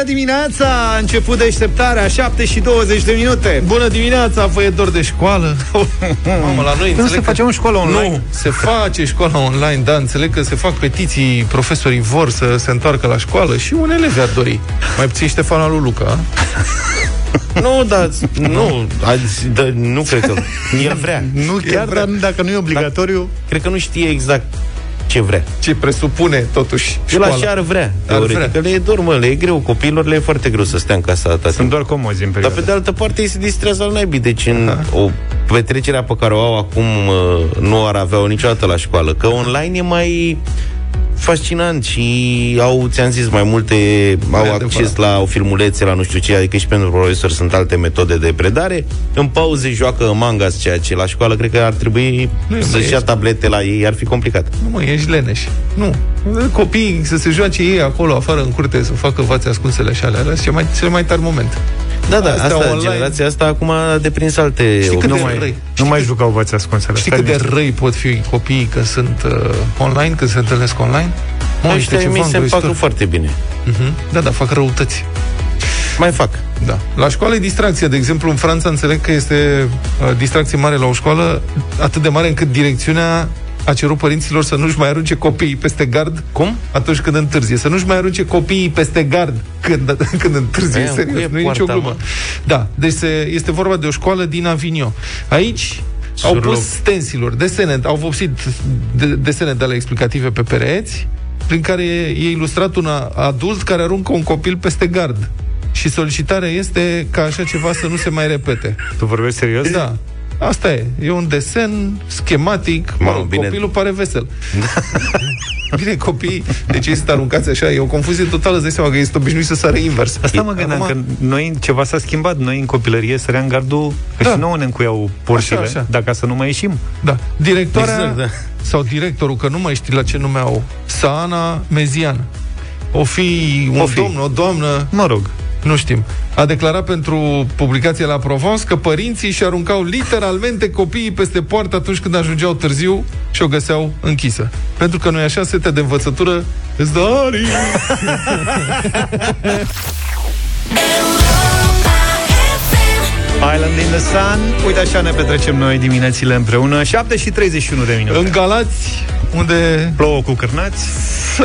Bună dimineața! A început deșteptarea, 7 și 20 de minute. Bună dimineața, vă e dor de școală? Mamă, la noi Nu se face o școală online? Nu, se face școala online, da, înțeleg că se fac petiții, profesorii vor să se întoarcă la școală și un elev ar dori. Mai puțin Ștefana lui Luca. Nu, dar nu, azi, da, nu cred că el vrea. Nu chiar, vrea. dar dacă nu e obligatoriu... Cred că nu știe exact ce vrea. Ce presupune, totuși, El școala. așa ar vrea. Ar Teoretic. vrea. Că le e dor, mă, le e greu. Copiilor le e foarte greu să stea în casa atâta Sunt timp. doar comozi în Dar perioada. pe de altă parte ei se distrează al naibii. Deci în o petrecerea pe care o au acum uh, nu ar avea-o niciodată la școală. Că online e mai fascinant și au, ți-am zis, mai multe, au adevărat. acces la filmulețe, la nu știu ce, adică și pentru profesori sunt alte metode de predare. În pauze joacă mangas, ceea ce la școală cred că ar trebui Nu, mă, să-și ia ești- tablete la ei, ar fi complicat. Nu, mă, ești leneș. Nu. Copiii să se joace ei acolo, afară, în curte, să facă fațe ascunsele și alea. Alea sunt cele mai, cele mai tari momente. Da, da, Astea asta, online. generația asta acum a deprins alte... Știi cât Nu de mai, răi. nu mai jucau vați ascunsele. Știi Stai cât de liniștit. răi pot fi copiii când sunt uh, online, când se întâlnesc online? Mă, este Ăștia ceva mi se îngrozitor. împacă foarte bine. Uh-huh. Da, da, fac răutăți. Mai fac. Da. La școală e distracție. De exemplu, în Franța înțeleg că este uh, distracție mare la o școală, atât de mare încât direcțiunea a cerut părinților să nu-și mai arunce copiii peste gard Cum? atunci când întârzie. Să nu-și mai arunce copiii peste gard când, când întârzie. Aia, Serios, cu e nu e nicio poarta, glumă. mă? Da, deci se, este vorba de o școală din Avignon. Aici au Surlop. pus stensiluri, desene, au vopsit de, desene de ale explicative pe pereți, prin care e, e ilustrat un a- adult care aruncă un copil peste gard. Și solicitarea este ca așa ceva să nu se mai repete. Tu vorbești serios? Da. Asta e. E un desen schematic. Mă Mamă, rog, bine. copilul pare vesel. Bine, copiii, deci ei sunt aruncați așa, e o confuzie totală, îți dai seama că este obișnuit să sară invers. Asta mă gândeam, Acum- că noi ceva s-a schimbat. Noi în copilărie săream gardul, că Da. și nouă ne încuiau porțile, Așa, așa. dacă să nu mai ieșim. Da. Directoarea Exact, da. sau directorul, că nu mai știi la ce nume au, Saana Mezian. O fi un O fi. domn, o doamnă, Mă rog, nu știm. A declarat pentru publicația la Provence că părinții și aruncau literalmente copiii peste poartă atunci când ajungeau târziu și o găseau închisă. Pentru că nu e așa, setea de învățătură îți dă arii. Island in the Sun. Uite așa ne petrecem noi diminețile împreună. 7 și 31 de minute. În Galați, unde Plouă cu cârnați.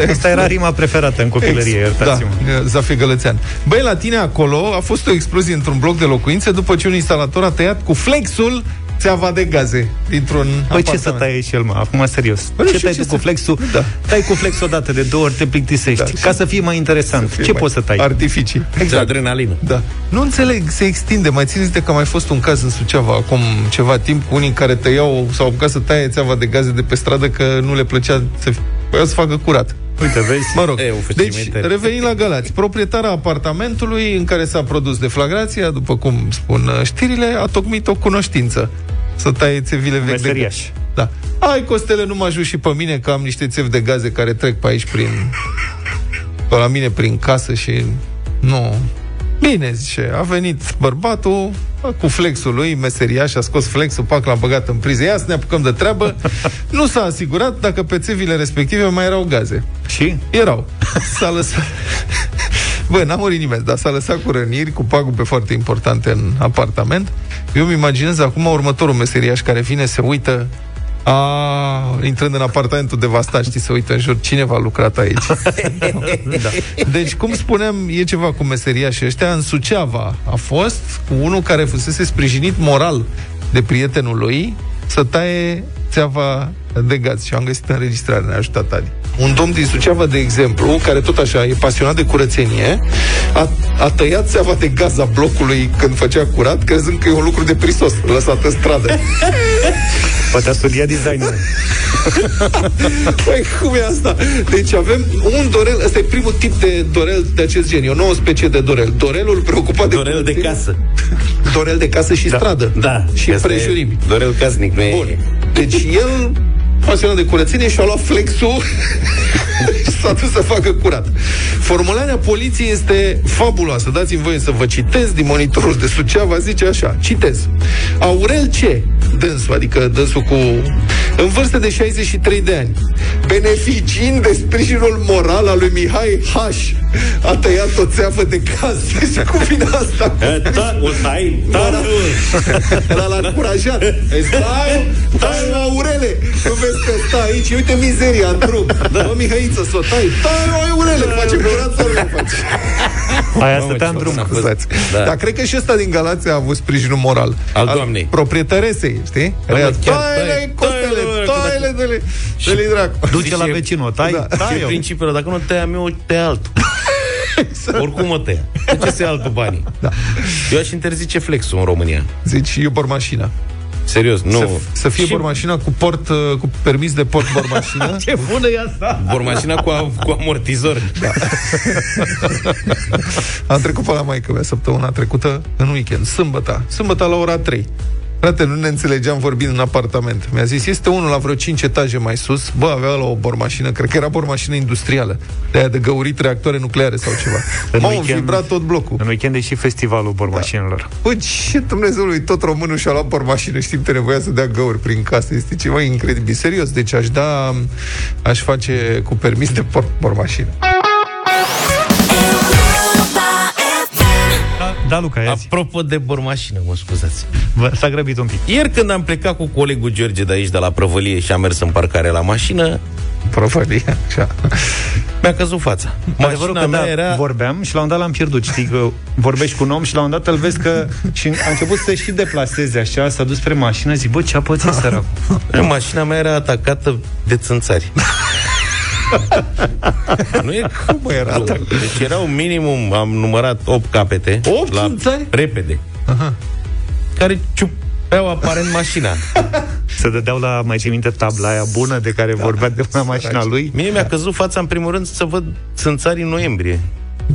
Asta era rima preferată în copilărie, iertați-mă. Da, Zafie Gălățean. Băi, la tine acolo a fost o explozie într-un bloc de locuințe după ce un instalator a tăiat cu flexul țeava de gaze dintr-un Păi ce să apartament. taie și el, mă? Acum serios. Băi, ce și tai ce tu să- cu flexul? Da. Tai cu flexul odată de două ori, te plictisești. Da, și- ca să fie mai interesant. Fie ce mai poți să tai? Artificii. Exact. Adrenalină. Da. Nu înțeleg, se extinde. Mai țineți de că a mai fost un caz în Suceava acum ceva timp cu unii care tăiau sau au apucat să taie țeava de gaze de pe stradă că nu le plăcea să, voiau să facă curat. Uite, vezi? Mă rog, E, o deci fecimente. revenind la Galați, proprietara apartamentului în care s-a produs deflagrația, după cum spun uh, știrile, a tocmit o cunoștință să taie țevile vechi de Meseriaș. Da. Ai, Costele, nu mă ajut și pe mine că am niște țevi de gaze care trec pe aici prin... pe la mine prin casă și... Nu... Bine, zice, a venit bărbatul cu flexul lui, meseriaș, a scos flexul, pac, l-a băgat în priză. Ia să ne apucăm de treabă. Nu s-a asigurat dacă pe țevile respective mai erau gaze. Și? Erau. S-a lăsat... Bă, n-a murit nimeni, dar s-a lăsat cu răniri, cu pagube foarte importante în apartament. Eu îmi imaginez acum următorul meseriaș care vine, se uită, a, intrând în apartamentul devastat, știi, se uită în jur, cineva a lucrat aici. da. Deci, cum spuneam, e ceva cu meseriașii ăștia. În Suceava a fost cu unul care fusese sprijinit moral de prietenul lui să taie țeava de gaz și am găsit înregistrare, ne-a ajutat Adi. Un domn din Suceava, de exemplu, care tot așa e pasionat de curățenie, a, a tăiat țeava de gaz a blocului când făcea curat, crezând că e un lucru de prisos, lăsat în stradă. Poate a studiat designul. Păi, cum e asta? Deci avem un dorel, ăsta e primul tip de dorel de acest gen, e o nouă specie de dorel. Dorelul preocupat de Dorel de curățenie. casă. Dorel de casă și Da. stradă. Da. Și Asta e prejurimi. Dorel casnic, nu e... Bun. Deci el, pasionat de curățenie, și-a luat flexul. și s-a dus să facă curat. Formularea poliției este fabuloasă. Dați-mi voie să vă citez din monitorul de Suceava, zice așa, citez. Aurel C. Dânsul, adică dânsul cu în vârstă de 63 de ani, beneficiind de sprijinul moral al lui Mihai H. A tăiat o țeafă de casă și cu vine asta. Da, o tai, Da, da. Dar l-a încurajat. Îi Stai, stai, Aurele. Nu vezi că stai aici? Uite mizeria în drum. Da. Mă, Mihaiță, să o tai. Tai, Aurele. Face curat sau nu face? Aia Mamă, stătea în ce drum. fost. Scuzați. Da. Dar cred că și ăsta din Galația a avut sprijinul moral. Al doamnei. proprietăresei, știi? Da, mă, Rea, chiar, Taile, tai, costele, tai, taile, dă-le, dă-le dracu. Duce la vecinul, tai, Da. tai Și eu. principiul ăla, dacă nu tăia meu, tăia altul. Oricum mă tăia. De ce să ia altul banii? Da. Eu aș interzice flexul în România. Zici, e bormașina. Serios, nu. Să, să fie Și bormașina cu port, uh, cu permis de port bormașină. Ce bună e asta! Bormașina cu, a, cu amortizor. Da. Am trecut pe la maică mea săptămâna trecută în weekend, sâmbătă. Sâmbătă la ora 3. Frate, nu ne înțelegeam vorbind în apartament. Mi-a zis, este unul la vreo 5 etaje mai sus. Bă, avea la o bormașină, cred că era bormașină industrială. De aia de găurit reactoare nucleare sau ceva. În M-au weekend- vibrat tot blocul. În weekend e și festivalul bormașinilor. Bă, ce Dumnezeului, tot românul și-a luat bormașină și simte nevoia să dea găuri prin casă. Este ceva incredibil. Serios, deci aș da, aș face cu permis de port bormașină. Da, da Luca, ia zi. Apropo de bormașină, mă scuzați. Vă- S-a grăbit un pic. Ieri când am plecat cu colegul George de aici, de la Prăvălie, și am mers în parcare la mașină, Prăvălie, așa. mi-a căzut fața. Adevărul Mașina că mea da, era... vorbeam și la un dat l-am pierdut. Știi că vorbești cu un om și la un dat îl vezi că și a început să se și deplaseze așa, s-a dus spre mașină, zic, bă, ce-a pățit săracul? Mașina mea era atacată de țânțari. nu e cum Mă, era atac. Deci erau minimum, am numărat 8 capete. Opt la țânțari? Repede. Aha. Care ciupeau aparent mașina. Se dădeau la, mai ții minte, tabla aia bună de care vorbea de la mașina lui? Mie mi-a căzut fața în primul rând să văd țânțarii în noiembrie.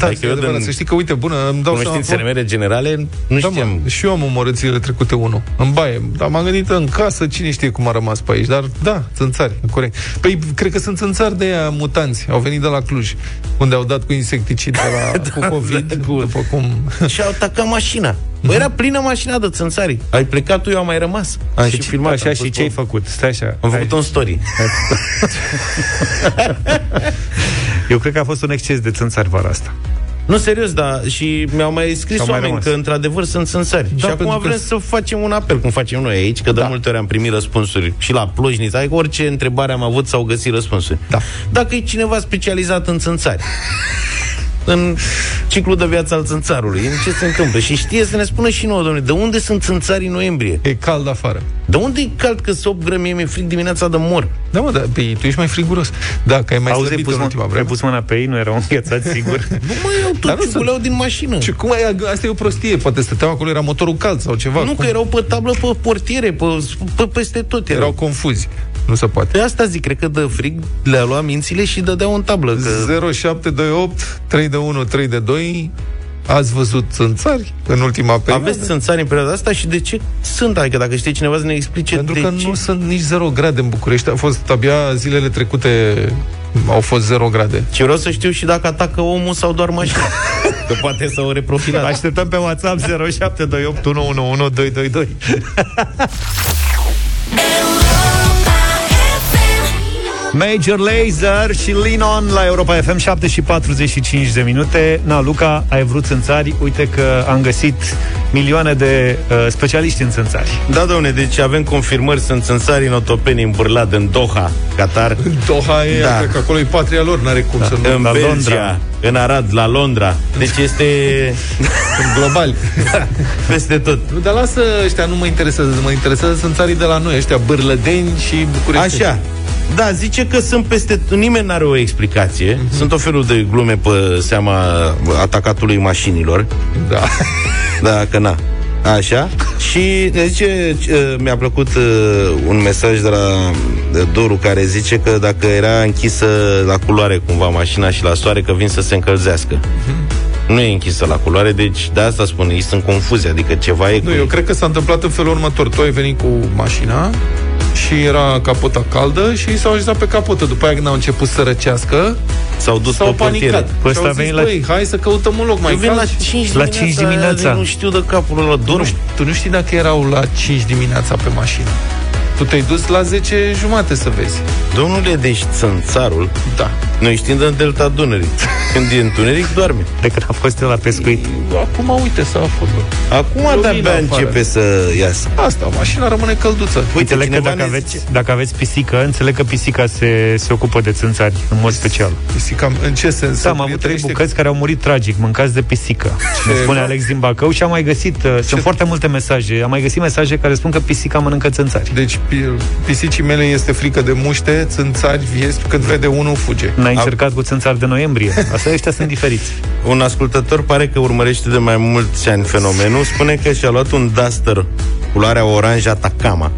Da, Adică e eu adevărat, din să știi că, uite, bună, îmi dau seama Cunoștințele mele generale, nu Da, știam. mă, și eu am omorât zilele trecute unul, în baie. Dar m-am gândit în casă, cine știe cum a rămas pe aici. Dar da, țânțari, corect. Păi, cred că sunt țânțari de aia mutanți. Au venit de la Cluj, unde au dat cu insecticid de la, Da, cu COVID, da, cu- după cum... Și au atacat mașina. Bă, era plină mașina de țânțari. Ai plecat tu, eu am mai rămas. Am și, ce- filmat. Așa am și pus ce ai pe- făcut? Stai așa. Am făcut Hai. un story. Eu cred că a fost un exces de țânțari vara asta. Nu, serios, da. Și mi-au mai scris Și-au mai oameni rămas. că, într-adevăr, sunt țânțari. Da, și acum pentru că vrem s- să facem un apel, cum facem noi aici, că de Da. multe ori am primit răspunsuri și la Plujnița, adică orice întrebare am avut s-au găsit răspunsuri. Da. Dacă e cineva specializat în țânțari, în ciclul de viață al țânțarului, în ce se întâmplă. Și știe să ne spună și nouă, domnule, de unde sunt țânțarii în noiembrie? E cald afară. De unde e cald că se 8 grămi, mie mi-e frig dimineața de mor? Da, mă, da, pe, tu ești mai friguros. Da, că ai mai Auzi, ai slăbit pus, în mă, ultima ai vreme. pus mâna pe ei, nu erau înghețați, sigur. Nu mă iau Dar tot nu ciuguleau din mașină. Și cum ai, asta e o prostie, poate stăteau acolo, era motorul cald sau ceva. Nu, cum? că erau pe tablă, pe portiere, pe, pe peste tot erau. erau confuzi. Nu se poate. Pe asta zic, cred că de frig le-a luat mințile și dădeau în tablă. Că... 0728 3 de 1 3 de 2 Ați văzut țânțari în ultima perioadă? Aveți țânțari în perioada asta și de ce sunt? Adică dacă știe cineva să ne explice Pentru de că ce. nu sunt nici 0 grade în București. A fost abia zilele trecute au fost 0 grade. Și vreau să știu și dacă atacă omul sau doar mașina. că poate să o reprofilat. Așteptăm pe WhatsApp 0728 111 222. Major Lazer și Lean On la Europa FM 7 și 45 de minute Na, Luca, ai vrut țânțari Uite că am găsit milioane de uh, specialiști în țânțari Da, domne, deci avem confirmări, sunt țânțari în otopeni în Bârlad, în Doha, Qatar, Doha e, Da. cred că acolo e patria lor, n-are cum să nu... în la Belgia, Londra. în Arad, la Londra. Deci este Sunt globali. peste tot. Nu, Dar lasă ăștia, nu mă interesează. Mă interesează sunt țarii de la noi, ăștia bârlădeni și București. Așa. Da, zice că sunt peste... Nimeni n-are o explicație. Mhm. Sunt o felul de glume pe seama atacatului mașinilor. Da. Da, că na. Așa. Și zice, uh, mi-a plăcut uh, un mesaj de la uh, Doru care zice că dacă era închisă la culoare cumva mașina și la soare, că vin să se încălzească. Mhm. Nu e închisă la culoare, deci de asta spun, ei sunt confuzi, adică ceva e Nu, cu... eu cred că s-a întâmplat în felul următor. Tu ai venit cu mașina și era capota caldă și s-au așezat pe capotă. După aia când au început să răcească, S-au dus s-au pe portiere. panicat. Păi Și ăsta au a venit zis, la- băi, hai să căutăm un loc mai Eu vin cald. la și- 5 La 5 dimineața. Nu știu de capul ăla, Tu nu, dorm. știi, tu nu știi dacă erau la 5 dimineața pe mașină. Tu te-ai dus la 10 jumate să vezi. Domnule, deci țânțarul, Da. noi știm în delta Dunării. Când e întuneric, doarme. De când a fost el la pescuit. Acum, uite, s-a făcut. Acum Lumină de-abia afară. începe să iasă. Asta, mașina rămâne călduță. Uite, Înțeleg că cineva dacă ne aveți, zice- dacă aveți pisică, înțeleg că pisica se, se ocupă de țânțari, în mod special. Pisica, în ce sens? Da, am avut trei bucăți care au murit tragic, mâncați de pisică. Ne spune bă? Alex din Bacău și am mai găsit, uh, sunt foarte multe mesaje, am mai găsit mesaje care spun că pisica mănâncă țânțari. Deci pi- pisicii mele este frică de muște, țânțari, viesti, când vede unul fuge. N-ai încercat cu țânțari de noiembrie. Asta ăștia sunt diferiți. Un ascultător pare că urmărește de mai mulți ani fenomenul. Spune că și-a luat un Duster culoarea oranj Atacama.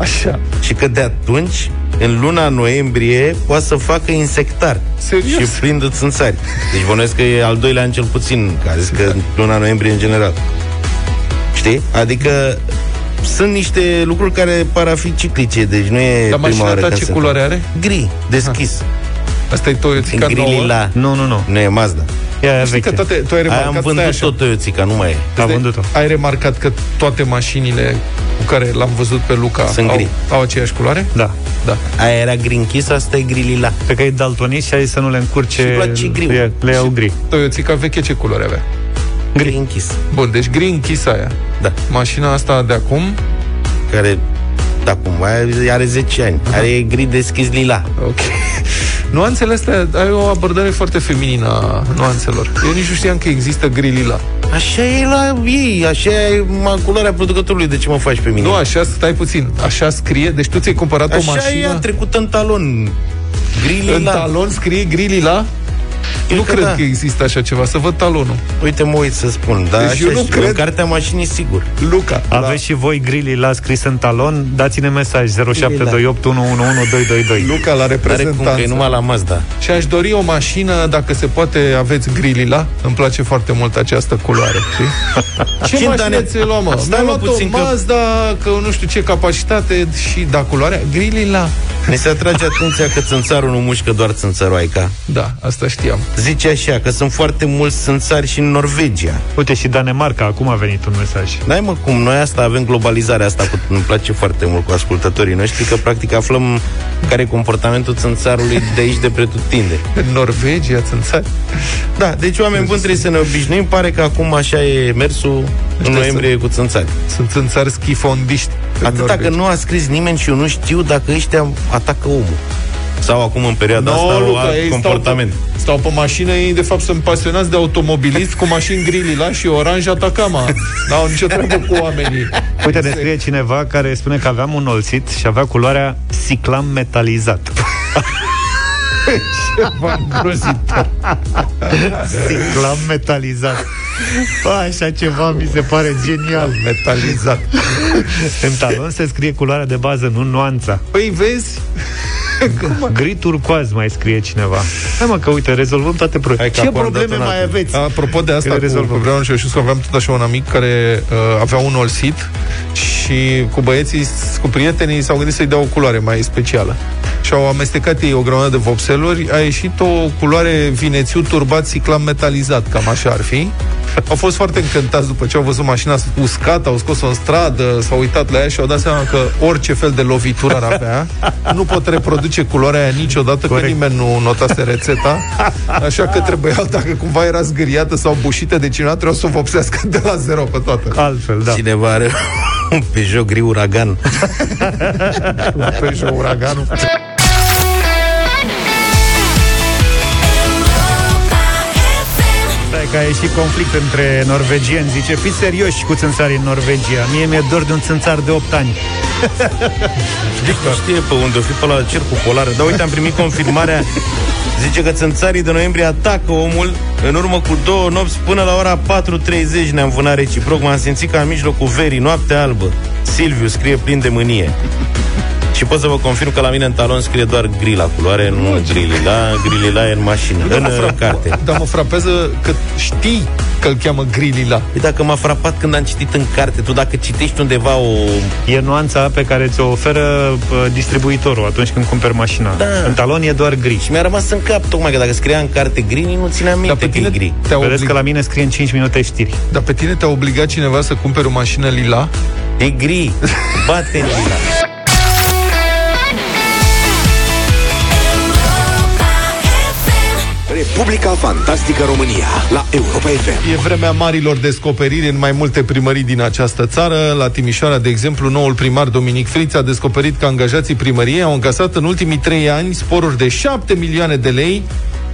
Așa. Și că de atunci, în luna noiembrie, poate să facă insectar. Serios? Și prindă țânțari. Deci bănuiesc că e al doilea an cel puțin, că a zis că în luna noiembrie în general. Știi? Adică sunt niște lucruri care par a fi ciclice, deci nu e Dar prima mașina oară ta când ce se culoare întâmplă. are? Gri, deschis. Asta e Toyota Gri nouă? lila. Nu, nu, nu. Nu e Mazda. Ea e Știi că veche. toate, tu ai Aia remarcat, am stai vândut așa, tot Toyota, nu mai e. A Stai, vândut-o. Ai remarcat că toate mașinile cu care l-am văzut pe Luca Sunt au, gri. au aceeași culoare? Da. Da. Aia era gri închis, asta e gri lila. Pe că e daltonist și a zis să nu le încurce. Și-i place griul. Le, le iau gri. Toyota veche ce culoare avea? Gri închis. Bun, deci gri închis aia. Da. Mașina asta de acum, Care, da, cum, aia are 10 ani. Are gri deschis lila. ok. Nuanțele astea, ai o abordare foarte feminină a nuanțelor. Eu nici nu știam că există gri lila. Așa e la ei, așa e ma- culoarea producătorului, de ce mă faci pe mine? Nu, așa, stai puțin. Așa scrie, deci tu ți-ai cumpărat o așa mașină... e, a trecut în talon. Gri În lila. talon scrie gri lila? Cred nu că cred da. că există așa ceva, să văd talonul. Uite, mă uit să spun, da, Deci așa eu nu știu. cred- În cartea mașinii, sigur. Luca. Aveți și voi grilii la scris în talon? Dați-ne mesaj 0728 111 222. Luca la Are cum că e reprezentanță. numai la Mazda. Și aș dori o mașină, dacă se poate, aveți gri lila. Îmi place foarte mult această culoare, știi? Ce Cinta mașină ne- ți-ai luat, mă? Stai, Mi-am mă, luat puțin o că- Mazda, că nu știu ce capacitate și, da, culoarea, gri lila. Ne se atrage atenția că țânțarul nu mușcă doar țânțăroaica. Da, asta știam. Zice așa, că sunt foarte mulți țânțari și în Norvegia. Uite, și Danemarca, acum a venit un mesaj. N-ai mă cum, noi asta avem globalizarea asta, cu, îmi place foarte mult cu ascultătorii noștri, că practic aflăm care e comportamentul țânțarului de aici de pretutinde. În Norvegia, țânțari. Da, deci oameni buni trebuie să ne obișnuim, pare că acum așa e mersul în noiembrie cu țânțari. Sunt țânțari schifondiști. în Atâta că Norvegia. nu a scris nimeni și eu nu știu dacă ăștia atacă omul. Sau acum în perioada No, asta au Luca, alt ei comportament. Stau pe, stau pe mașină, ei de fapt sunt pasionați de automobilist cu mașini gri lila și oranj Atacama. N-au nicio treabă cu oamenii. Uite, ne scrie cineva care spune că aveam un olțit și avea culoarea siclam metalizat. Ceva îngrozitor. Siclam metalizat. Bă, așa ceva mi se pare genial. Metalizat. În talon se scrie culoarea de bază, nu nuanța. Păi vezi? Gri turcoaz mai scrie cineva. Hai mă că uite, rezolvăm toate Hai problemele. că Ce acum probleme datonate. mai aveți? Apropo de asta, Că le cu, rezolvăm. cu vreau și eu știu că aveam tot așa un amic care uh, avea un olsit și cu băieții, cu prietenii s-au gândit să-i dea o culoare mai specială. Și au amestecat ei o grămadă de vopseluri, a ieșit o culoare vinețiu turbat ciclam metalizat, cam așa ar fi. Au fost foarte încântați după ce au văzut mașina uscată, au scos-o în stradă, s-au uitat la ea și au dat seama că orice fel de lovitură ar avea, nu pot reproduce culoarea aia niciodată, Corect. că nimeni nu notase rețeta, așa că trebuiau, dacă cumva era zgâriată sau bușită de cineva, trebuia să o vopsească de la zero pe toată. Altfel, da. Cineva are un Peugeot gri uragan. Pe și uraganul. Stai că a ieșit conflict între norvegieni Zice, fiți serioși cu țânțarii în Norvegia Mie mi-e dor de un țânțar de 8 ani Nu știe pe unde o fi pe la cercul polar. Dar uite, am primit confirmarea. Zice că țânțarii de noiembrie atacă omul în urmă cu două nopți până la ora 4.30 ne-am vânat reciproc. M-am simțit ca în mijlocul verii, noapte albă. Silviu scrie plin de mânie. Și pot să vă confirm că la mine în talon scrie doar gri la culoare, nu gri lila, gri lila e în mașină, în uh, carte. Dar mă frapează că știi că îl cheamă Grilila. Păi dacă m-a frapat când am citit în carte, tu dacă citești undeva o... E nuanța pe care ți-o oferă uh, distribuitorul atunci când cumperi mașina Da. În talon e doar gri Și mi-a rămas în cap, tocmai că dacă scria în carte gri, nu țineam Dar minte pe că e tine gri. te-a, Vedeți oblig... că la mine scrie în 5 minute știri Dar pe tine te-a obligat cineva să cumperi o mașină lila? E gri. Bate în lila. Republica Fantastică România la Europa FM. E vremea marilor descoperiri în mai multe primării din această țară. La Timișoara, de exemplu, noul primar Dominic Friț a descoperit că angajații primăriei au încasat în ultimii trei ani sporuri de 7 milioane de lei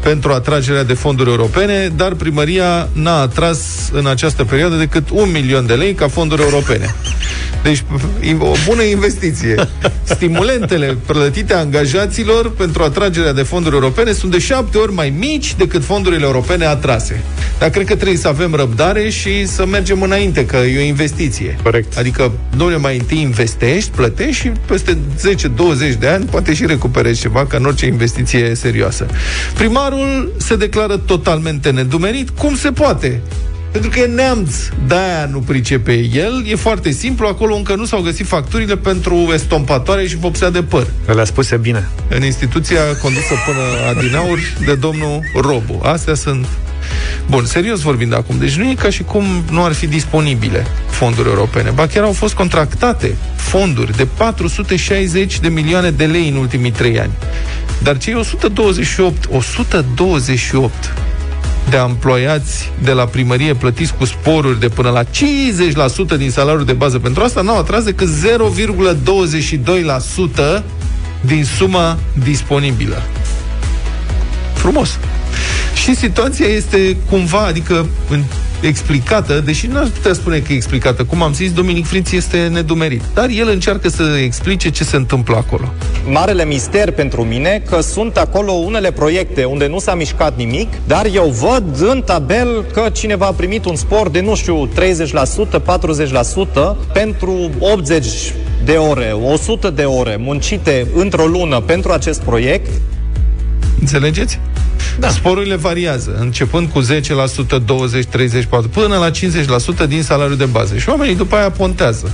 pentru atragerea de fonduri europene, dar primăria n-a atras în această perioadă decât un milion de lei ca fonduri europene. Deci, o bună investiție. Stimulentele plătite angajaților pentru atragerea de fonduri europene sunt de șapte ori mai mici decât fondurile europene atrase. Dar cred că trebuie să avem răbdare și să mergem înainte, că e o investiție. Corect. Adică, domnule, mai întâi investești, plătești și peste 10-20 de ani poate și recuperezi ceva, ca în orice investiție serioasă. Primarul se declară totalmente nedumerit. Cum se poate? Pentru că e neamț, de-aia nu pricepe el. E foarte simplu, acolo încă nu s-au găsit facturile pentru estompatoare și vopsea de păr. Le-a spuse bine. În instituția condusă până adinauri de domnul Robu. Astea sunt Bun, serios vorbind acum, deci nu e ca și cum nu ar fi disponibile fonduri europene, ba chiar au fost contractate fonduri de 460 de milioane de lei în ultimii trei ani. Dar cei 128, 128 de emploiați de la primărie plătiți cu sporuri de până la 50% din salariul de bază pentru asta n-au atras decât 0,22% din suma disponibilă. Frumos. Și situația este cumva, adică în explicată, deși nu aș putea spune că e explicată. Cum am zis, Dominic Friț este nedumerit. Dar el încearcă să explice ce se întâmplă acolo. Marele mister pentru mine că sunt acolo unele proiecte unde nu s-a mișcat nimic, dar eu văd în tabel că cineva a primit un spor de, nu știu, 30%, 40% pentru 80 de ore, 100 de ore muncite într-o lună pentru acest proiect. Înțelegeți? Da. Sporurile variază, începând cu 10%, 20, 30, 40, până la 50% din salariul de bază. Și oamenii după aia pontează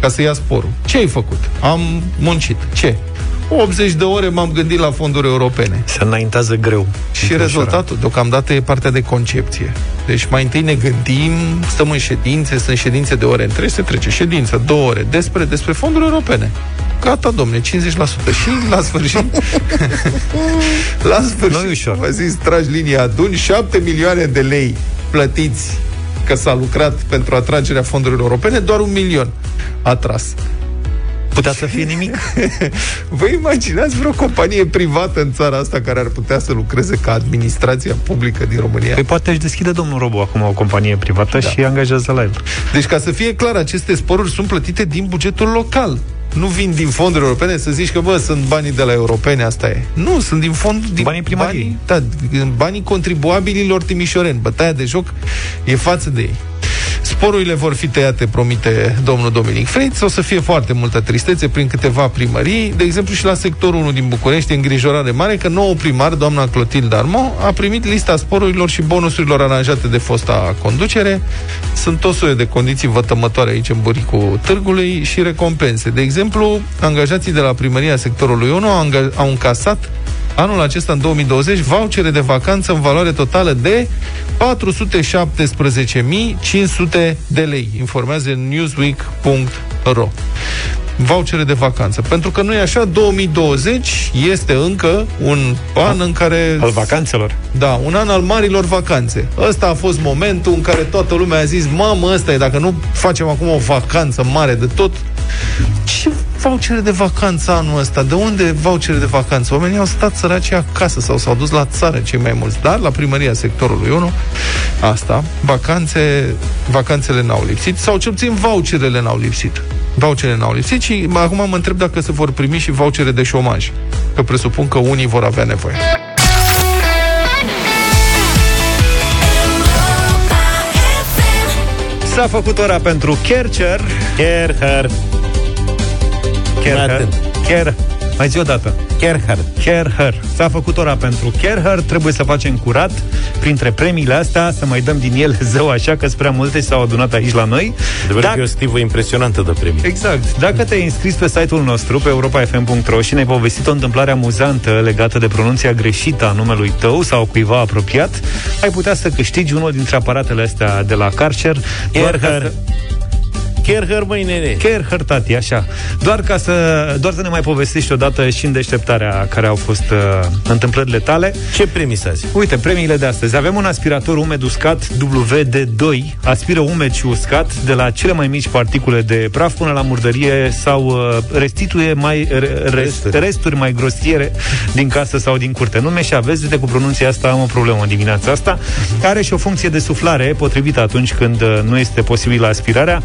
ca să ia sporul. Ce ai făcut? Am muncit. Ce? 80 de ore m-am gândit la fonduri europene. Se înaintează greu. Și rezultatul, deocamdată, e partea de concepție. Deci mai întâi ne gândim, stăm în ședințe, sunt ședințe de ore întregi, se trece ședință, două ore, despre, despre fonduri europene. Gata, domne, 50%. Și la sfârșit, la sfârșit, Nu-i ușor. vă zis, tragi linia aduni, 7 milioane de lei plătiți că s-a lucrat pentru atragerea fondurilor europene, doar un milion atras. Putea să fie nimic. Vă imaginați vreo companie privată în țara asta care ar putea să lucreze ca administrația publică din România? Păi poate își deschide domnul Robu acum o companie privată da. și angajează la el. Deci, ca să fie clar, aceste sporuri sunt plătite din bugetul local. Nu vin din fonduri europene să zici că, bă, sunt banii de la europene, asta e. Nu, sunt din fond... Din Banii primăriei. Banii, da, din banii contribuabililor timișoreni. Bătaia de joc e față de ei. Sporurile vor fi tăiate, promite domnul Dominic Freiț. O să fie foarte multă tristețe prin câteva primării. De exemplu, și la sectorul 1 din București, e îngrijorare mare că nou primar, doamna Clotilde Armo, a primit lista sporurilor și bonusurilor aranjate de fosta conducere. Sunt o soie de condiții vătămătoare aici în buricul târgului și recompense. De exemplu, angajații de la primăria sectorului 1 au, anga- au încasat anul acesta, în 2020, vouchere de vacanță în valoare totală de 417.500 de lei, informează newsweek.ro vouchere de vacanță. Pentru că nu e așa, 2020 este încă un an în care... Al vacanțelor. Da, un an al marilor vacanțe. Ăsta a fost momentul în care toată lumea a zis, mamă, ăsta e, dacă nu facem acum o vacanță mare de tot, ce vouchere de vacanță anul ăsta? De unde vouchere de vacanță? Oamenii au stat săraci acasă sau s-au dus la țară cei mai mulți, dar la primăria sectorului 1, asta, vacanțe, vacanțele n-au lipsit, sau cel puțin voucherele n-au lipsit. Voucherele n-au lipsit și acum mă întreb dacă se vor primi și vouchere de șomaj, că presupun că unii vor avea nevoie. S-a făcut ora pentru Kercher. Kerher. Kercher. Atent. Ker. Mai zi o dată. Kerher. Kerher. S-a făcut ora pentru Kerher, trebuie să facem curat printre premiile astea, să mai dăm din ele zău așa, că sunt prea multe și s-au adunat aici la noi. De Dacă- e o stivă impresionantă de premii. Exact. Dacă te-ai înscris pe site-ul nostru, pe europa.fm.ro și ne-ai povestit o întâmplare amuzantă legată de pronunția greșită a numelui tău sau cuiva apropiat, ai putea să câștigi unul dintre aparatele astea de la Karcher. doar ca Kerher. Să- Kerher, măi, nene. Kerher, tati, așa. Doar ca să, doar să ne mai povestești odată și în deșteptarea care au fost uh, întâmplările tale. Ce premii azi? Uite, premiile de astăzi. Avem un aspirator umed uscat WD2, aspiră umed și uscat de la cele mai mici particule de praf până la murdărie sau uh, restituie mai re, resturi. resturi mai grosiere din casă sau din curte. Nu meșa, vezi, uite, cu pronunția asta am o problemă în dimineața asta. Are și o funcție de suflare potrivită atunci când uh, nu este posibilă aspirarea.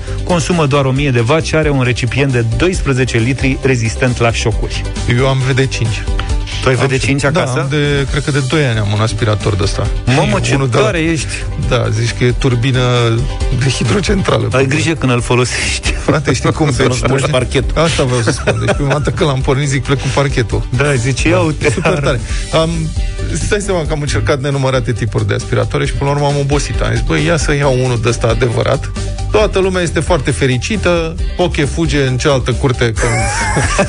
Consumă doar 1000 de vaci, are un recipient de 12 litri rezistent la șocuri. Eu am VD5. Tu ai VD5 Da, acasă? am de, cred că de 2 ani am un aspirator de ăsta. Mamă, ce Unul de tare ești! Da, zici că e turbină de hidrocentrală. Ai grijă când îl folosești. Frate, știi cum Să nu smulgi parchetul. Asta vreau să spun. Deci prima dată când l-am pornit, zic, plec cu parchetul. Da, zice, ia uite. Super tare. Am, stai seama că am încercat nenumărate tipuri de aspiratoare și până la urmă am obosit. Am zis, băi, ia să iau unul de ăsta adevărat. Toată lumea este foarte fericită, Poche fuge în cealaltă curte când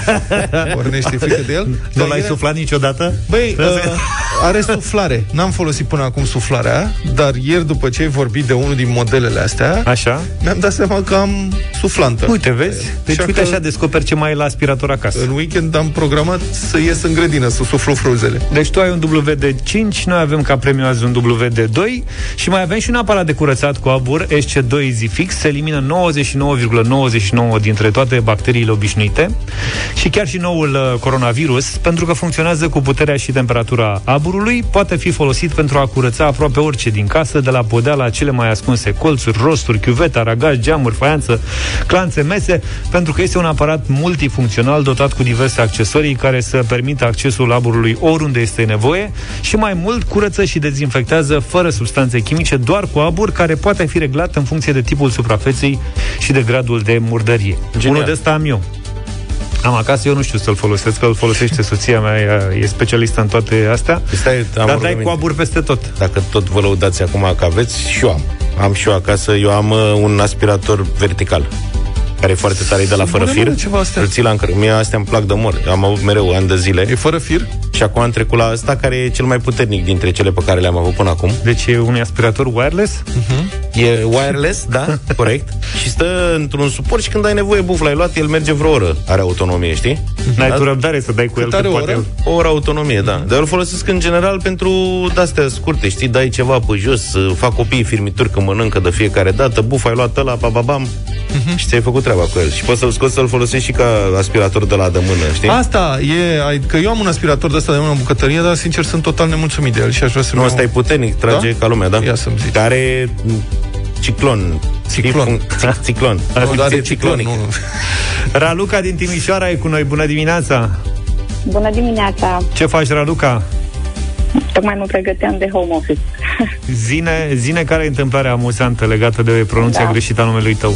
pornește frică de el. Nu Dar l-ai era- suflat niciodată? Băi, uh, are suflare. N-am folosit până acum suflarea, dar ieri după ce ai vorbit de unul din modelele astea, Așa? mi-am dat seama că am suflantă. Uite, vezi? Deci Așa uite că- așa descoperi ce mai e la aspirator acasă. În weekend am programat să ies în grădină, să suflu frunzele. Deci tu ai un WD5, noi avem ca premiu azi un WD2 și mai avem și un aparat de curățat cu abur SC2 Zifix, se elimină 99,99 dintre toate bacteriile obișnuite și chiar și noul uh, coronavirus, pentru că funcționează cu puterea și temperatura aburului, poate fi folosit pentru a curăța aproape orice din casă, de la podea la cele mai ascunse colțuri, rosturi, chiuvete, aragaj, geamuri, faianță, clanțe, mese, pentru că este un aparat multifuncțional dotat cu diverse accesorii care să permită accesul aburului oriunde este nevoie și mai mult curăță și dezinfectează fără substanțe chimice, doar cu abur care poate fi reglat în funcție de tipul suprafeței și de gradul de murdărie. Genial. Unul de ăsta am eu. Am acasă, eu nu știu să-l folosesc, că îl folosește soția mea, ea e specialistă în toate astea, Stai, am dar dai rugăminte. cu abur peste tot. Dacă tot vă lăudați acum că aveți, și eu am. Am și eu acasă, eu am uh, un aspirator vertical care e foarte tare, e de la fără Spune-mă fir. ceva astea. Îl ții la încăr- Mie astea îmi plac de mor. Am avut mereu ani de zile. E fără fir? Și acum am trecut la ăsta care e cel mai puternic dintre cele pe care le-am avut până acum. Deci e un aspirator wireless? E wireless, da, corect. Și stă într-un suport și când ai nevoie, buf, l-ai luat, el merge vreo oră. Are autonomie, știi? N-ai Da? tu răbdare să dai cu el, Cât că are o poate... oră? O oră autonomie, da. Dar eu îl folosesc în general pentru de-astea scurte, știi? Dai ceva pe jos, uh, fac copiii firmituri când mănâncă de fiecare dată, buf, ai luat ăla, bababam, și ți-ai făcut treaba cu el. Și poți să-l scoți să-l folosești și ca aspirator de la de mână, știi? Asta e, ai- că eu am un aspirator de ăsta de mână în bucătărie, dar sincer sunt total nemulțumit de el și aș vrea să Nu, ăsta e puternic, trage Da? ca lumea, da? Ia să-mi zici. Care m, ciclon. știi? Ciclon. Func- cic- Ciclon. Nu, dar Funcție e ciclon, ciclonică. nu. Raluca din Timișoara e cu noi. Bună dimineața! Bună dimineața! Ce faci, Raluca? Tocmai mă pregăteam de home office. Zine, zine care e întâmplarea amuzantă legată de pronunția Da. greșită a numelui tău.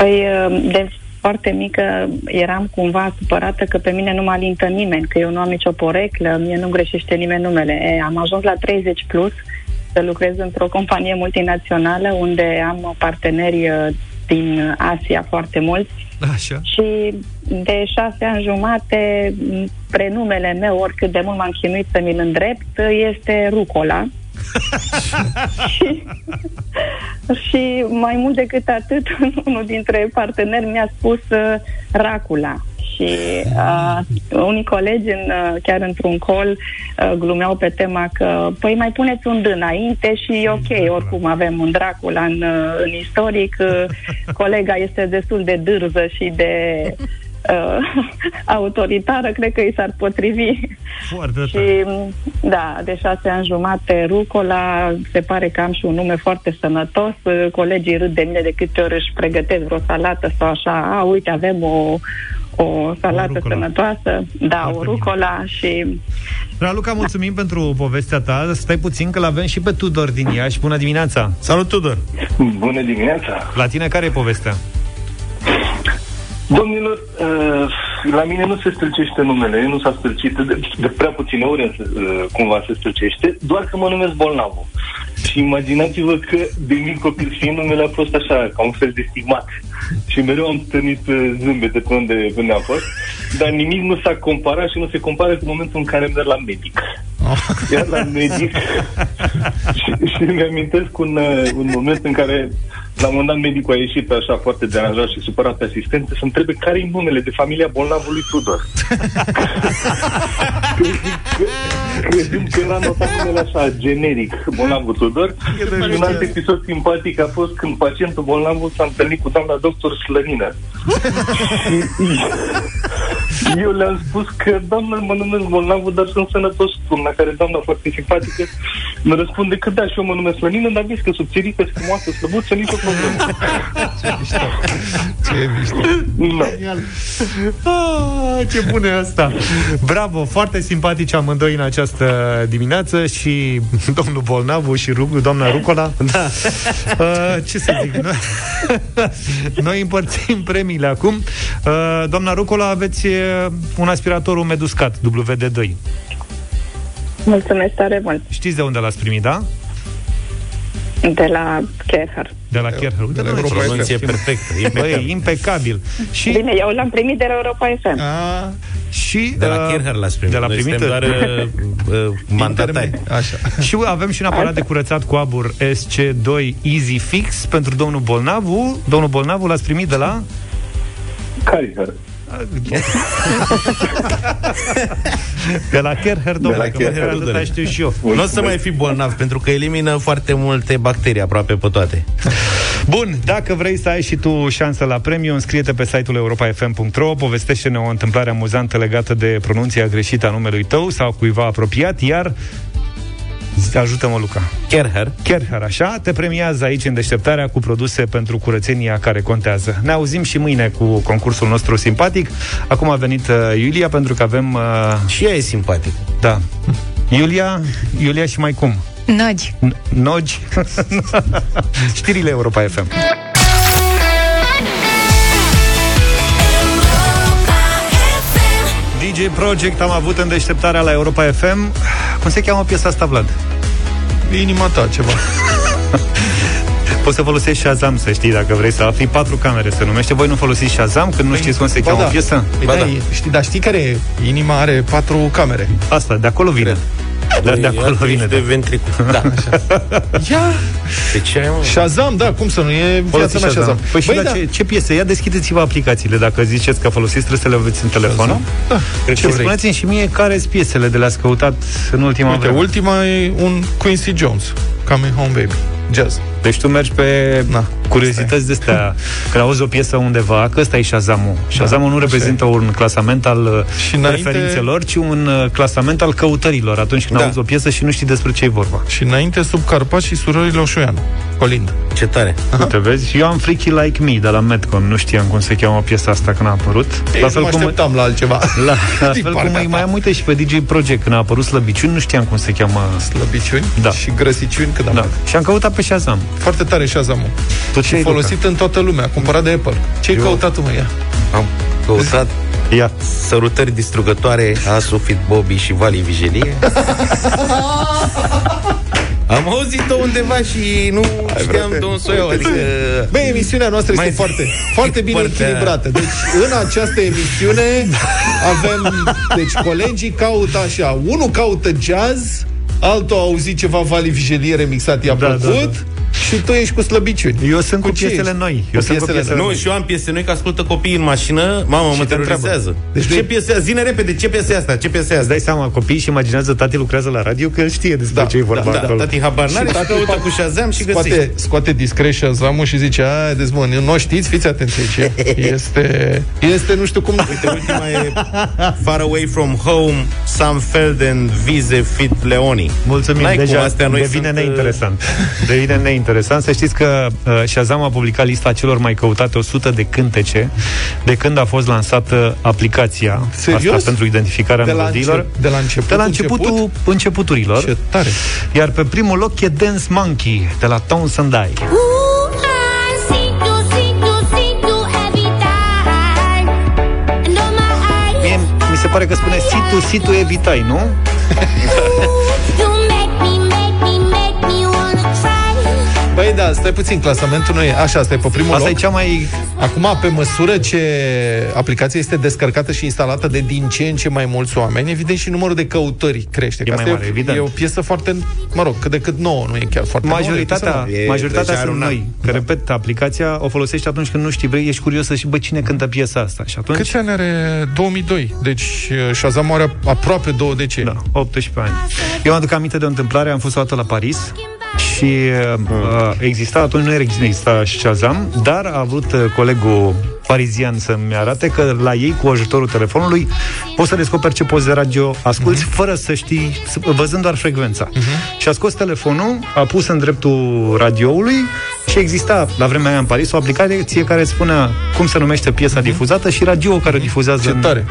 Păi, de foarte mică eram cumva supărată că pe mine nu mă alintă nimeni, că eu nu am nicio poreclă, mie nu greșește nimeni numele. E, am ajuns la 30 plus să lucrez într-o companie multinațională unde am parteneri uh, din Asia foarte mulți Așa. și de șase ani jumate m, prenumele meu, oricât de mult m-am chinuit să mi-l îndrept, este Rucola. Și, și mai mult decât atât, unul dintre parteneri mi-a spus uh, Racula. Și uh, unii colegi, în, uh, chiar într-un col, uh, glumeau pe tema că, păi mai puneți un D înainte și e ok, oricum avem un Dracula în, uh, în istoric, uh, colega este destul de dârză și de uh, autoritară, cred că i s-ar potrivi. Foarte Și, tare. da, de șase ani jumate, rucola, se pare că am și un nume foarte sănătos. Colegii râd de mine de câte ori își pregătesc vreo salată sau așa. A, uite, avem o, o salată rucola. sănătoasă. Da, Foarte o bine. rucola și... Raluca, mulțumim pentru povestea ta. Stai puțin că l-avem și pe Tudor din Iași. Bună dimineața! Salut, Tudor! Bună dimineața! La tine care e povestea? Domnilor, uh, la mine nu se stâlcește numele, nu s-a stâlcit de, de prea puține ori însă, uh, cumva se stâlcește, doar că mă numesc bolnavul. Și imaginați-vă că de mic copil fiind numele a fost așa, ca un fel de stigmat. Și mereu am stănit uh, zâmbete pe unde, pe unde am fost, dar nimic nu s-a comparat și nu se compară cu momentul în care merg la medic. Iar la medic și, și îmi amintesc un, uh, un moment în care La un moment dat medicul a ieșit așa foarte deranjat și supărat pe asistente să întrebe care e numele de familia bolnavului Tudor. Crezând că era notat numele așa, generic, bolnavul Tudor. Și un alt episod simpatic a fost când pacientul bolnavul s-a întâlnit cu doamna doctor Slănină. și eu le-am spus că, doamnă, mă numesc bolnavul, dar sunt sănătos. La care doamna foarte simpatică mă răspunde că da, și eu mă numesc Slănină, dar vezi că subțirită, frumoasă, slăbuță, nicio problemă. Ce mișto. Da. Ah, ce bună e asta! Bravo, foarte simpatici amândoi în această dimineață și domnul Bolnavu și Ru- doamna Rucola. Da. Uh, ce să zic? Noi, noi împărțim premiile acum. Uh, doamna Rucola, aveți uh, un aspirator umed uscat, WD2. Mulțumesc tare mult. Știți de unde l-ați primit, da? De la Kerher. De la Kerher. Uite, la domnule, Europa ce- Pronunție perfectă. Băi, impecabil. Și, Bine, eu l-am primit de la Europa FM. A, și De la uh, Kerher l-ați primit. De la Noi primit. suntem doar uh, uh, mandatari. intermen- Așa. Și avem și un aparat de curățat cu abur SC2 Easy Fix pentru domnul Bolnavu. Domnul Bolnavu l-ați primit de la... Care? De la Kerher, domnule, la că Kerher, măcar atâta domnule. știu și eu. Nu o să mai fi bolnav, pentru că elimină foarte multe bacterii aproape pe toate. Bun, dacă vrei să ai și tu șansă la premiu, înscrie-te pe site-ul europa.fm.ro, povestește-ne o întâmplare amuzantă legată de pronunția greșită a numelui tău sau cuiva apropiat, iar Ajută-mă, Luca. Kerher. Kerher, așa, te premiază aici în deșteptarea cu produse pentru curățenia care contează. Ne auzim și mâine cu concursul nostru simpatic. Acum a venit uh, Iulia pentru că avem... Uh, Și ea e simpatic. da. Iulia, Iulia și mai cum? Nogi. N- Nogi. Știrile Europa FM. DJ Project am avut în deșteptarea la Europa FM. Cum se cheamă piesa asta, Vlad? Inima ta, ceva. Poți să folosești Shazam, să știi, dacă vrei să afli patru camere se numește. Voi nu folosiți Shazam când nu știți cum se Ba cheamă da. o piesă? Păi Ba da, da. e- Știi, dar știi care e? Inima are patru camere. Asta, de acolo vine. Da, de acolo Iată, vine. ești de Da. ventricul. Da. Ia! De ce ai, mă? Shazam, da, cum să nu? E viața Folosiți mea Shazam. Păi și Băi, la da. ce, ce piese? Ia deschideți-vă aplicațiile dacă ziceți că folosiți, trebuie să le aveți în telefon. Da, Ce ce vrei. spuneți-mi și mie care sunt piesele de le-ați căutat în ultima Uite, vreme. ultima e un Quincy Jones. Coming Home Baby. Jazz. Deci tu mergi pe Na, curiozități de astea. Când auzi o piesă undeva, că ăsta e Shazam-ul. Shazam-ul nu așa reprezintă un clasament al uh, Și înainte- preferințelor, ci un uh, clasament al căutărilor atunci când Da. auzi o piesă și nu știi despre ce e vorba. Și înainte sub Carpați și surorile Oșoianu. Colind. Ce tare. Uite, vezi? Eu am Freaky Like Me de la Metcon. Nu știam cum se cheamă piesa asta când a apărut. La fel cum... așteptam la altceva. La, la Din fel partea cum îi ta. mai am uite și pe DJ Project când a apărut Slăbiciuni, nu știam cum se cheamă. Slăbiciuni Da. și grăsiciuni cât am Da. dat. Și am căutat pe Shazam. Foarte tare Shazam-ul. Tu ce ai, Folosit în toată lumea, cumpărat de Apple. Ce-ai Eu- căutat tu, mă, ea? Am căutat Luca? Ia. sărutări distrugătoare a Sufit Bobby și Vali Vigelie. Am auzit-o undeva și nu știam de un să o iau, adică... Băi, emisiunea noastră este Mai- foarte, foarte bine Foarte- echilibrată. Deci, în această emisiune avem, deci, colegii caută așa, unul caută jazz, altul a auzit ceva Vali Vigelie remixat, i-a Da, da, plăcut, și tu ești cu slăbiciuni. Eu sunt cu, ce piesele ești? noi. Eu Cu sunt cu piesele piesele Nu, noi. și eu am piese noi, că ascultă copiii în mașină. Mamă, mă te întreabă. terorizează. Deci Deci nu ce e- piesă e? Zine repede, ce piesă e asta? Ce piesă e Îți asta? dai seama, copiii și imaginează tati lucrează la radio că el știe despre Da, ce e vorba da, acolo. Tati habar n-are și tati căută pa- cu Shazam și găsește. Scoate, scoate discret Shazam-ul și zice, a, deci, mă, nu știți, fiți atenți aici. Este, este, nu știu cum... Uite, ultima e Far Away From Home, Sam Felden, Vize Fit Leoni. Mulțumim, N-ai deja cum, astea noi devine sunt, uh, neinteresant. Devine neinteresant. Să știți că uh, Shazam a publicat lista celor mai căutate 100 de cântece de când a fost lansată aplicația Serios? asta pentru identificarea De la, melodiilor. încep, de la început, de la începutul început? începuturilor. Ce tare. Iar pe primul loc e Dance Monkey de la Townsend Eye. Mie, mi se pare că spune Situ, Situ Evitai, nu? Păi da, stai puțin, clasamentul nu e așa, asta e pe primul Asta loc. e cea mai... Acum, pe măsură ce aplicația este descărcată și instalată de din ce în ce mai mulți oameni, evident și numărul de căutări crește. E Că mai asta mare, e, evident. e o piesă foarte, mă rog, cât de cât nouă, nu e chiar foarte Majoritatea, nouă. e o piesă E majoritatea deja sunt un an. noi. Că, repet, aplicația o folosești atunci când nu știi, vrei, ești curios să știi, bă, cine cântă piesa asta. Și atunci... Câți ani are 2002? Deci uh, Shazam are aproape două decenii. Da, 18 ani. Eu mă aduc aminte de o întâmplare, am fost o dată la Paris și uh, exista, atunci nu exista Shazam, dar a vrut uh, colegul parizian să-mi arate că la ei, cu ajutorul telefonului, poți să descoperi ce poți de radio asculti uh-huh. fără să știi, să- văzând doar frecvența. Uh-huh. Și a scos telefonul, a pus în dreptul radioului și exista, la vremea aia în Paris, o aplicație care îți spunea cum se numește piesa uh-huh. difuzată și radioul care o difuzează Ce în tare!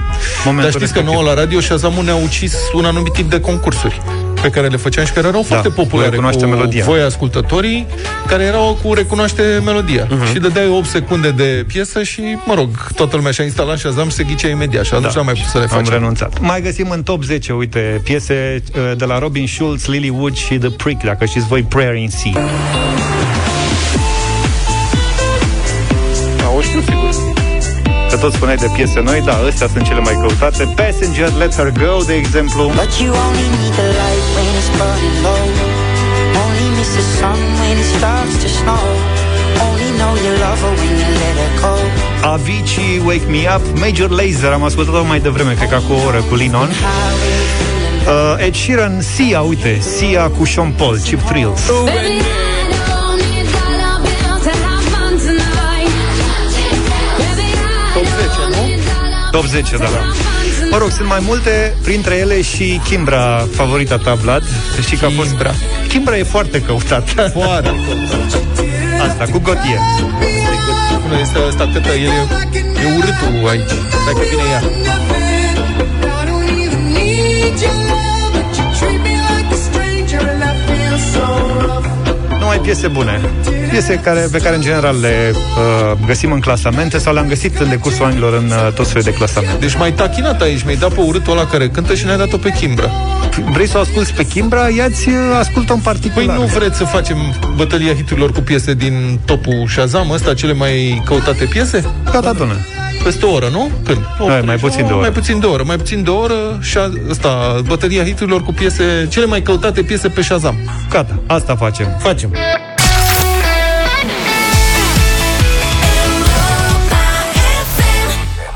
momentul Dar știți că respectiv. nouă la radio Shazam ne-a ucis un anumit tip de concursuri pe care le făceam și care erau foarte cu populare recunoaște cu melodia. voi ascultătorii, care erau cu recunoaște melodia. Mhm. Și dădeai 8 secunde de piesă și, mă rog, toată lumea și-a instalat Shazam și se ghicea imediat și atunci n-am mai putut să le Da. Am facem. renunțat. Mai găsim în top 10, uite, piese uh, de la Robin Schulz, Lily Wood și The Prick, dacă știți voi, Prayer in Sea. Da, o știu, sigur. Că tot spuneai de piese noi, da, astea sunt cele mai căutate. Passenger, Let Her Go, de exemplu. But you only need the light when it's burning low. Only miss the sun when it starts to snow. Only know you love her when you let her go. Avicii, Wake Me Up, Major Lazer, am ascultat-o mai devreme, cred că cu o oră, cu Linon. Uh, Ed Sheeran, Sia, uite, Sia cu Sean Paul, Cheap Thrills. Top 10, nu? Top 10, da, da. Mă rog, sunt mai multe, printre ele și Kimbra, favorita ta, Vlad. Să știi că a fost... Kimbra. Kimbra e foarte căutată. Foarte. Asta, cu Gotie. Spune, este ăsta cântă, el e, e urâtul aici. Dacă vine ea. Numai piese bune. Piese care, pe care în general le uh, găsim în clasamente sau le-am găsit în decursul anilor în uh, tot felul de clasamente. Deci mai tachinat aici, mi-ai dat pe urâtul ăla care cântă și ne-ai dat-o pe Kimbra. Vrei să o asculti pe Kimbra? Ia-ți uh, ascultă în particular. Păi nu vreți să facem bătălia hiturilor cu piese din topul Shazam, ăsta, cele mai căutate piese? Gata, dună. Peste o oră, nu? Când? Hai, mai puțin de o oră. Mai puțin de o oră. Mai puțin de o oră și ăsta, bătălia hiturilor cu piese, cele mai căutate piese pe Shazam. Gata, asta facem. Facem.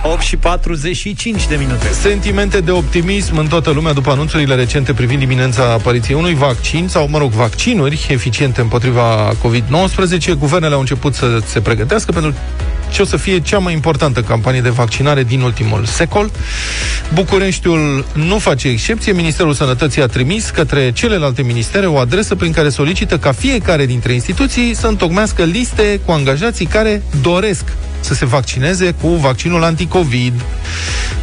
Opt și 45 de minute. Sentimente de optimism în toată lumea după anunțurile recente privind iminența apariției unui vaccin sau, mă rog, vaccinuri eficiente împotriva COVID-19. Guvernele au început să se pregătească pentru ce o să fie cea mai importantă campanie de vaccinare din ultimul secol. Bucureștiul nu face excepție. Ministerul Sănătății a trimis către celelalte ministere o adresă prin care solicită ca fiecare dintre instituții să întocmească liste cu angajații care doresc să se vaccineze cu vaccinul anticovid.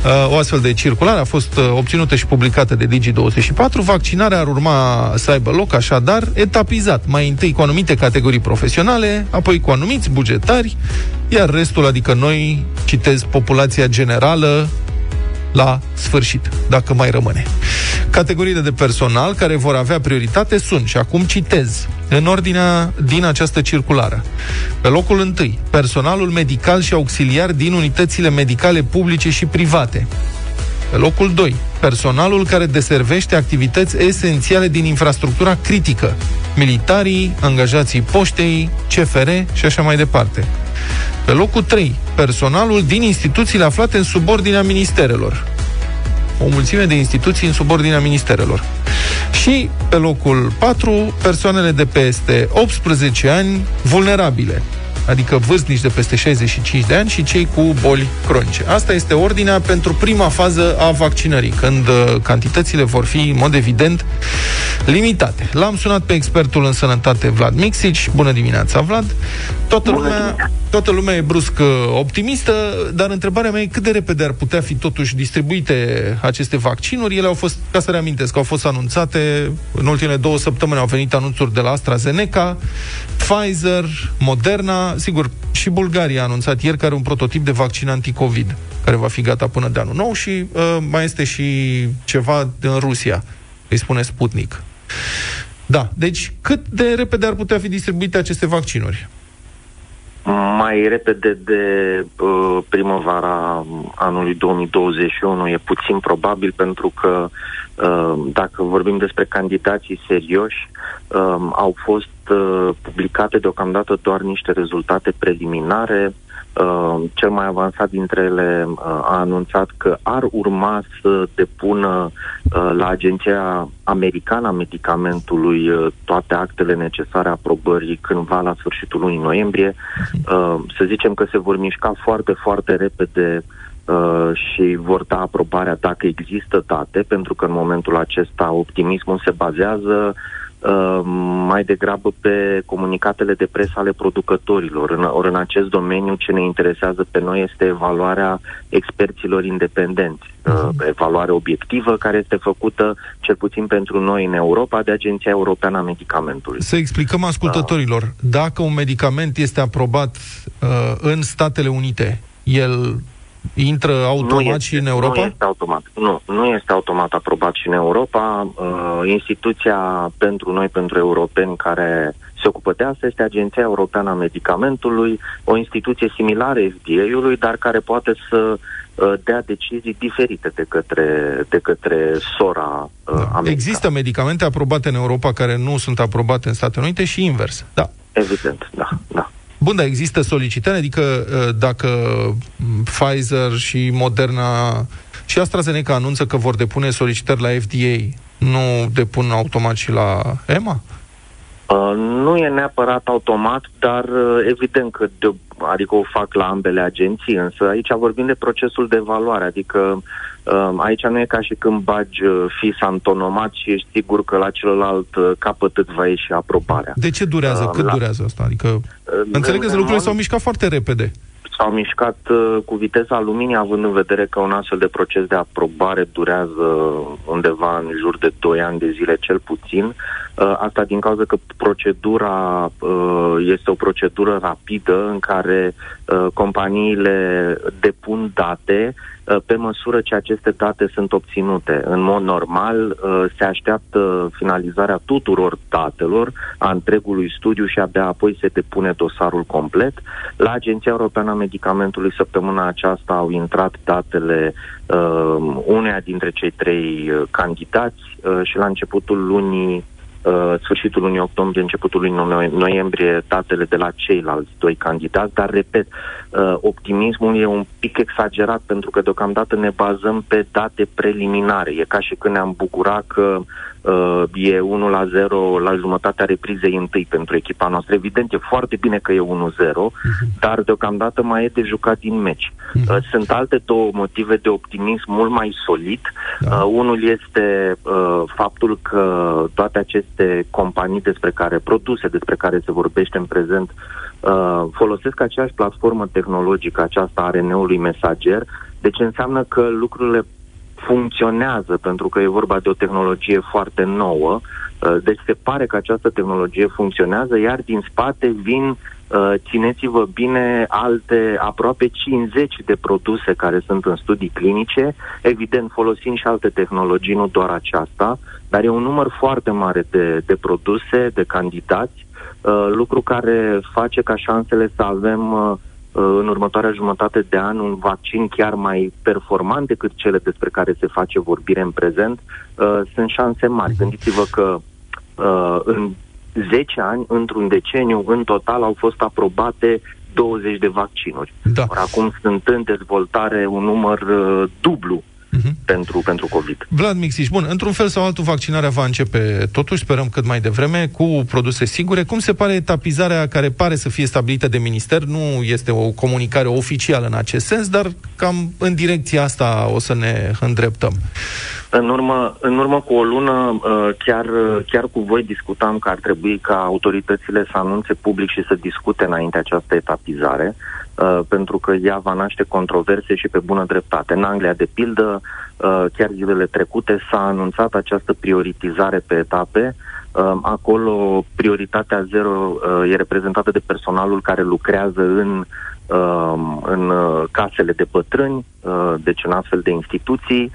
Uh, O astfel de circulare a fost uh, obținută și publicată de Digi24. Vaccinarea ar urma să aibă loc așadar etapizat, mai întâi cu anumite categorii profesionale, apoi cu anumiți bugetari, iar restul, adică noi, citez, populația generală, la sfârșit, dacă mai rămâne. Categoriile de personal care vor avea prioritate sunt, și acum citez, în ordinea din această circulară. Pe locul întâi, personalul medical și auxiliar din unitățile medicale publice și private. Pe locul 2, personalul care deservește activități esențiale din infrastructura critică, militarii, angajații poștei, CFR și așa mai departe. Pe locul 3, personalul din instituțiile aflate în subordinea ministerelor. O mulțime de instituții în subordinea ministerelor. Și pe locul 4, persoanele de peste 18 ani vulnerabile, adică vârstnici de peste 65 de ani și cei cu boli cronice. Asta este ordinea pentru prima fază a vaccinării, când uh, cantitățile vor fi, în mod evident, limitate. L-am sunat pe expertul în sănătate Vlad Mixici. Bună dimineața, Vlad! Toată Bună lumea, dimineața. Toată lumea e brusc uh, optimistă, dar întrebarea mea e cât de repede ar putea fi totuși distribuite aceste vaccinuri. Ele au fost, ca să reamintesc, au fost anunțate în ultimele două săptămâni, au venit anunțuri de la AstraZeneca, Pfizer, Moderna, sigur, și Bulgaria a anunțat ieri că are un prototip de vaccin anticovid, care va fi gata până de anul nou și uh, mai este și ceva în Rusia, îi spune Sputnik. Da, deci cât de repede ar putea fi distribuite aceste vaccinuri? Mai repede de uh, primăvara anului 2021 e puțin probabil pentru că uh, dacă vorbim despre candidații serioși, uh, au fost uh, publicate deocamdată doar niște rezultate preliminare. Uh, cel mai avansat dintre ele uh, a anunțat că ar urma să depună uh, la Agenția Americană a Medicamentului uh, toate actele necesare aprobării cândva la sfârșitul lunii noiembrie. Uh, să zicem că se vor mișca foarte, foarte repede uh, și vor da aprobarea dacă există date, pentru că în momentul acesta optimismul se bazează Uh, mai degrabă pe comunicatele de presă ale producătorilor. În, ori în acest domeniu ce ne interesează pe noi este evaluarea experților independenți, uh, uh-huh. evaluare obiectivă care este făcută cel puțin pentru noi în Europa de Agenția Europeană a Medicamentului. Să explicăm ascultătorilor, uh. dacă un medicament este aprobat uh, în Statele Unite, el intră automat nu este, și în Europa? Nu este automat. Nu, nu este automat aprobat și în Europa. Uh, instituția pentru noi, pentru europeni, care se ocupă de asta este Agenția Europeană a Medicamentului, o instituție similară FDA-ului, dar care poate să uh, dea decizii diferite de către, de către sora uh, da. America. Există medicamente aprobate în Europa care nu sunt aprobate în Statele Unite și invers. Da. Evident, da, da. Bun, dar există solicitări, adică uh, dacă Pfizer și Moderna și AstraZeneca anunță că vor depune solicitări la FDA, nu depun automat și la EMA? Uh, nu e neapărat automat, dar uh, evident că de, adică o fac la ambele agenții, însă aici vorbim de procesul de evaluare, adică uh, aici nu e ca și când bagi uh, fis antonomat și ești sigur că la celălalt uh, capăt îți va ieși aprobarea. De ce durează? Uh, Cât la... durează asta? Adică uh, înțeleg că lucrurile s-au mișcat foarte repede s-au mișcat uh, cu viteza luminii, având în vedere că un astfel de proces de aprobare durează undeva în jur de 2 ani de zile cel puțin. Uh, asta din cauza că procedura uh, este o procedură rapidă în care uh, companiile depun date uh, pe măsură ce aceste date sunt obținute. În mod normal uh, se așteaptă finalizarea tuturor datelor, a întregului studiu și abia apoi se depune dosarul complet. La Agenția Europeană a Medicamentului săptămâna aceasta au intrat datele uh, uneia dintre cei trei uh, candidați uh, și la începutul lunii uh, sfârșitul lunii octombrie, începutul lunii noiembrie, datele de la ceilalți doi candidați, dar, repet, uh, optimismul e un pic exagerat pentru că deocamdată ne bazăm pe date preliminare. E ca și când ne-am bucurat că uh, e 1 la 0 la jumătatea reprizei întâi pentru echipa noastră. Evident, e foarte bine că e 1-0, uh-huh. Mhm. dar deocamdată mai e de jucat din meci. Uh-huh. Uh, sunt alte două motive de optimism mult mai solid. Da. Uh, unul este uh, faptul că toate aceste companii despre care, produse despre care se vorbește în prezent, uh, folosesc aceeași platformă tehnologică, aceasta a RN-ului mesager, deci înseamnă că lucrurile funcționează, pentru că e vorba de o tehnologie foarte nouă, uh, deci se pare că această tehnologie funcționează, iar din spate vin, uh, țineți-vă bine, alte aproape 50 de produse care sunt în studii clinice, evident folosind și alte tehnologii, nu doar aceasta, dar e un număr foarte mare de, de produse, de candidați, uh, lucru care face ca șansele să avem Uh, în următoarea jumătate de an un vaccin chiar mai performant decât cele despre care se face vorbire în prezent, uh, sunt șanse mari. Gândiți-vă că uh, în 10 ani, într-un deceniu, în total au fost aprobate 20 de vaccinuri. Da. Or, acum sunt în dezvoltare un număr uh, dublu uh-huh. pentru, pentru COVID. Vlad Mixiș, bun, într-un fel sau altul vaccinarea va începe totuși, sperăm cât mai devreme, cu produse sigure. Cum se pare etapizarea care pare să fie stabilită de minister? Nu este o comunicare oficială în acest sens, dar cam în direcția asta o să ne îndreptăm. În urmă, în urmă cu o lună, uh, chiar, chiar cu voi discutam că ar trebui ca autoritățile să anunțe public și să discute înainte această etapizare. Uh, pentru că ea va naște controverse și pe bună dreptate. În Anglia, de pildă, uh, chiar zilele trecute s-a anunțat această prioritizare pe etape. Uh, acolo prioritatea zero e reprezentată de personalul care lucrează în, în casele de bătrâni, deci în astfel de instituții.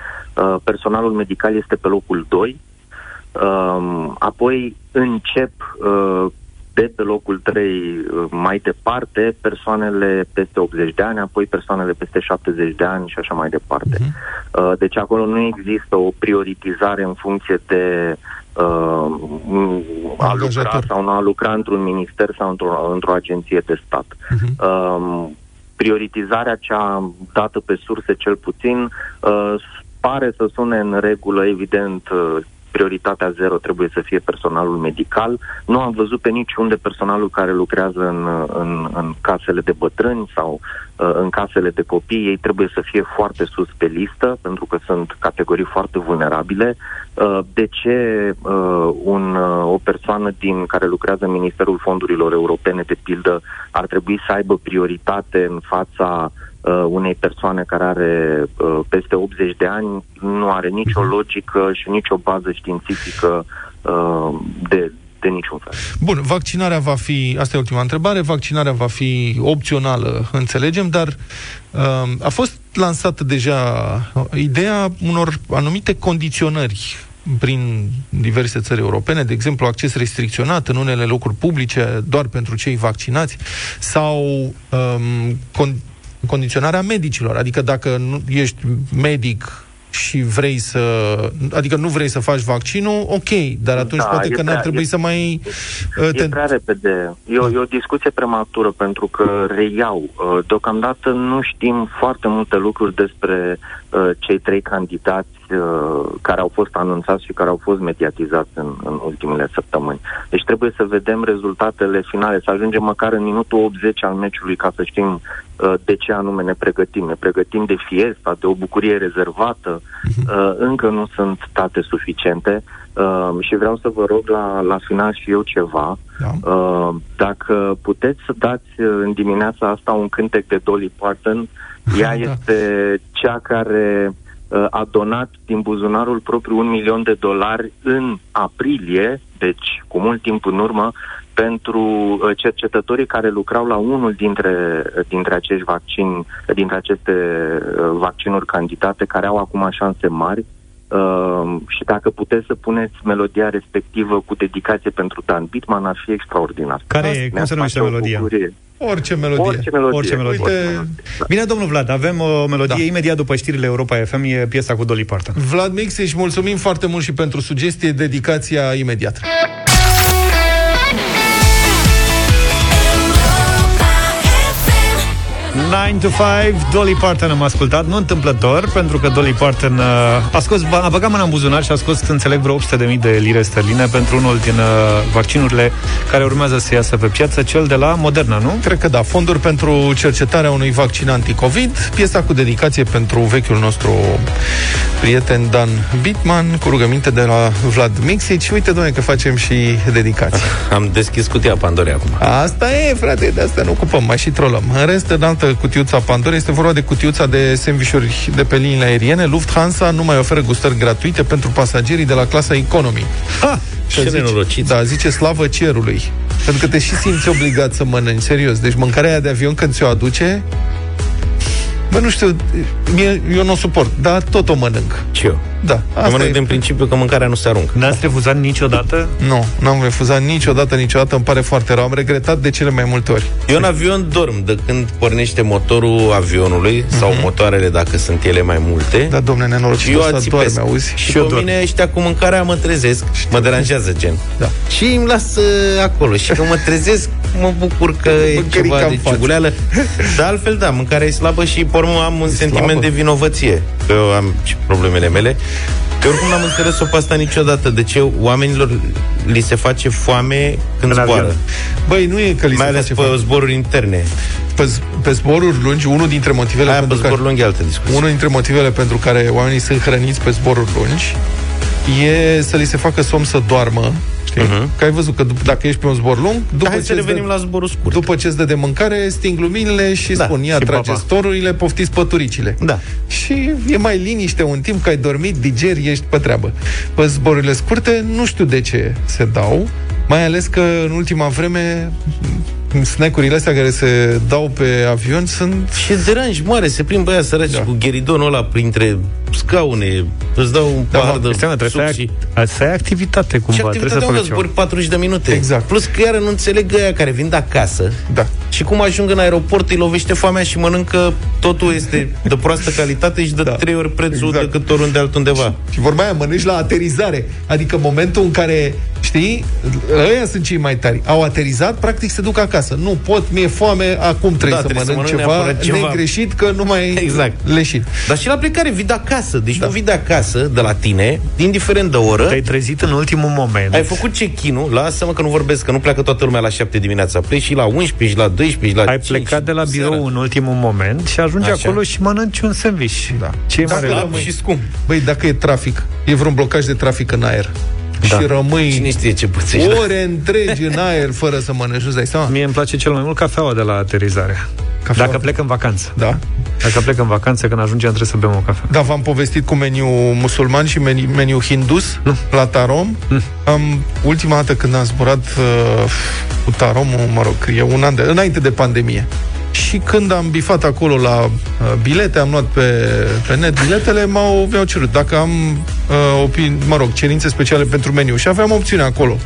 Personalul medical este pe locul 2, Um, apoi încep uh, de pe locul 3 uh, mai departe persoanele peste 80 de ani, apoi persoanele peste 70 de ani și așa mai departe. Uh, deci acolo nu există o prioritizare în funcție de uh, a lucra Angajator. sau nu a lucra într-un minister sau într-o, într-o agenție de stat. Um, prioritizarea cea dată pe surse cel puțin uh, pare să sune în regulă, evident, uh, prioritatea zero trebuie să fie personalul medical. Nu am văzut pe niciunde personalul care lucrează în, în, în casele de bătrâni sau uh, în casele de copii. Ei trebuie să fie foarte sus pe listă, pentru că sunt categorii foarte vulnerabile. Uh, de ce uh, un, uh, o persoană din care lucrează în Ministerul Fondurilor Europene, de pildă, ar trebui să aibă prioritate în fața uh, unei persoane care are uh, peste 80 de ani nu are nicio logică și nicio bază științifică uh, de, de niciun fel. Bun, vaccinarea va fi, asta e ultima întrebare, vaccinarea va fi opțională, înțelegem, dar uh, a fost lansată deja ideea unor anumite condiționări prin diverse țări europene, de exemplu acces restricționat în unele locuri publice doar pentru cei vaccinați sau um, con- condiționarea medicilor, adică dacă nu ești medic și vrei să... Adică nu vrei să faci vaccinul, ok, dar atunci Da, poate e că n-ar prea- trebui e- să mai... uh, E prea repede. E o, e o discuție prematură pentru că reiau. uh, Deocamdată nu știm foarte multe lucruri despre uh, cei trei candidați uh, care au fost anunțați și care au fost mediatizați în, în ultimele săptămâni. Deci trebuie să vedem rezultatele finale, să ajungem măcar în minutul 80 al meciului ca să știm uh, de ce anume ne pregătim. Ne pregătim de fiesta, de o bucurie rezervată. Uh, încă nu sunt date suficiente uh, și vreau să vă rog la, la final și eu ceva. Da. Uh, dacă puteți să dați uh, în dimineața asta un cântec de Dolly Parton, ea Da. este cea care uh, a donat din buzunarul propriu un milion de dolari în aprilie, deci cu mult timp în urmă, pentru uh, cercetătorii care lucrau la unul dintre, dintre acești vaccini, dintre aceste uh, vaccinuri candidate, care au acum șanse mari. Uh, și dacă puteți să puneți melodia respectivă cu dedicație pentru Dan Bitman, ar fi extraordinar. Care e? Cum Ne-ar se numește face o melodia? bucurie. Orice melodie. Orice melodie. Orice melodie. Uite, Bine, domnul Vlad, avem o melodie Da. imediat după știrile Europa FM, e piesa cu Dolly Parton. Vlad Mix, își mulțumim foarte mult și pentru sugestie, dedicația imediat. 9 to 5, Dolly Parton am ascultat, nu întâmplător, pentru că Dolly Parton uh, a scos, ba- a băgat mâna în buzunar și a scos, înțeleg, vreo 800.000 de lire sterline pentru unul din uh, vaccinurile care urmează să iasă pe piață, cel de la Moderna, nu? Cred că da, fonduri pentru cercetarea unui vaccin anticovid, piesa cu dedicație pentru vechiul nostru prieten Dan Bitman, cu rugăminte de la Vlad Mixic. Și uite, doamne, că facem și dedicație. Am deschis cutia Pandorei acum. Asta e, frate, de asta ne ocupăm, mai și trolăm. În rest, în altă cutiuța Pandora este vorba de cutiuța de sandvișuri de pe liniile aeriene. Lufthansa nu mai oferă gustări gratuite pentru pasagerii de la clasa economy. Ha! Și Ce zice- nenorociți. Da, zice slavă cerului. Pentru că te și simți obligat să mănânci, serios. Deci mâncarea aia de avion când ți-o aduce, bă, nu știu, mie, eu nu o suport, dar tot o mănânc. Ce eu? Da, Am asta mănânc e. din principiu că mâncarea nu se aruncă. N-ați refuzat niciodată? Nu, n-am refuzat niciodată, niciodată, îmi pare foarte rău. Am regretat de cele mai multe ori. Eu în avion dorm de când pornește motorul avionului sau motoarele dacă sunt ele mai multe. Da, domne, Și nenorocit, eu ăsta ațipesc. doarme, auzi? Și, eu pe dorm. mine ăștia cu mâncarea mă trezesc, mă deranjează gen. Da. Și îmi las uh, acolo. Și când mă trezesc, mă bucur că e Mâncărica ceva în de față. ciuguleală. Dar altfel, da, mâncarea e slabă și pe urmă am un sentiment de vinovăție. Că eu am și problemele mele. Că oricum n-am înțeles-o pe asta niciodată. De ce oamenilor li se face foame când În zboară? avion. Băi, nu e că li Mai se ales face pe foame. zboruri interne. pe, pe zboruri lungi, unul dintre motivele Aia pe pentru care, zboruri lungi e altă discuție. unul dintre motivele pentru care oamenii sunt hrăniți pe zboruri lungi e să li se facă somn să doarmă. Știi? Mhm. Că ai văzut că dup- dacă ești pe un zbor lung, după Dar hai ce să îți revenim dă, la zborul scurt. după ce îți dă de mâncare, sting luminile și Da, spun, ia și trage papa. storurile, poftiți păturicile. Da. Și e mai liniște un timp că ai dormit, digeri, ești pe treabă. Pe zborurile scurte, nu știu de ce se dau, mai ales că în ultima vreme snack-urile astea care se dau pe avion sunt... Ce deranj mare, se plimbă aia săraci da. cu gheridonul ăla printre scaune, îți dau un Da, pahar mă, de Cristian, trebuie să suc și... ai, să ai activitate cumva. Ce trebuie să activitate faci am ceva. zbori 40 de minute. Exact. Plus că iară nu înțeleg ăia care vin de acasă. Da. Și cum ajung în aeroport, îi lovește foamea și mănâncă totul este de proastă calitate și de Da. trei ori prețul Exact. decât oriunde altundeva. Și vorba aia, mănânci la aterizare. Adică momentul în care, știi, ăia sunt cei mai tari. Au aterizat, practic se duc acasă. Nu pot, mi-e foame, acum trebuie Da, să trebuie să mănânc mănânc ceva, neapărat ceva. negreșit, că nu mai Exact. leșit. Dar și la plecare vii de acasă. Deci da. nu vii de acasă, de la tine, indiferent de oră. Te-ai trezit în ultimul moment. Ai făcut check-in-ul, lasă-mă că nu vorbesc, că nu pleacă toată lumea la 7 dimineața. Pleci și la 11, și la 12, și la Ai 5 plecat de la birou seara. în ultimul moment și ajungi Așa. acolo și mănânci un sandwich. Da. Ce e Dacă mare la lucru. și scump. Băi, dacă e trafic, e vreun blocaj de trafic în aer Da. și rămâi Cine știe ce pățești. da. ore întregi în aer fără să mănânci, nu-ți dai seama? Mie îmi place cel mai mult cafeaua de la aterizare. Cafeaua? Dacă plec în vacanță. Da. Dacă plec în vacanță, când ajungem, trebuie să bem o cafea. Da, v-am povestit cu meniu musulman și meniu, meniu hindus Nu. la Tarom. Am, ultima dată când am zburat uh, cu Taromul, mă rog, e un an de, înainte de pandemie. Și când am bifat acolo la uh, bilete, am luat pe, pe net biletele, m-au, mi-au cerut dacă am, uh, opin, mă rog, cerințe speciale pentru meniu. Și aveam opțiune acolo.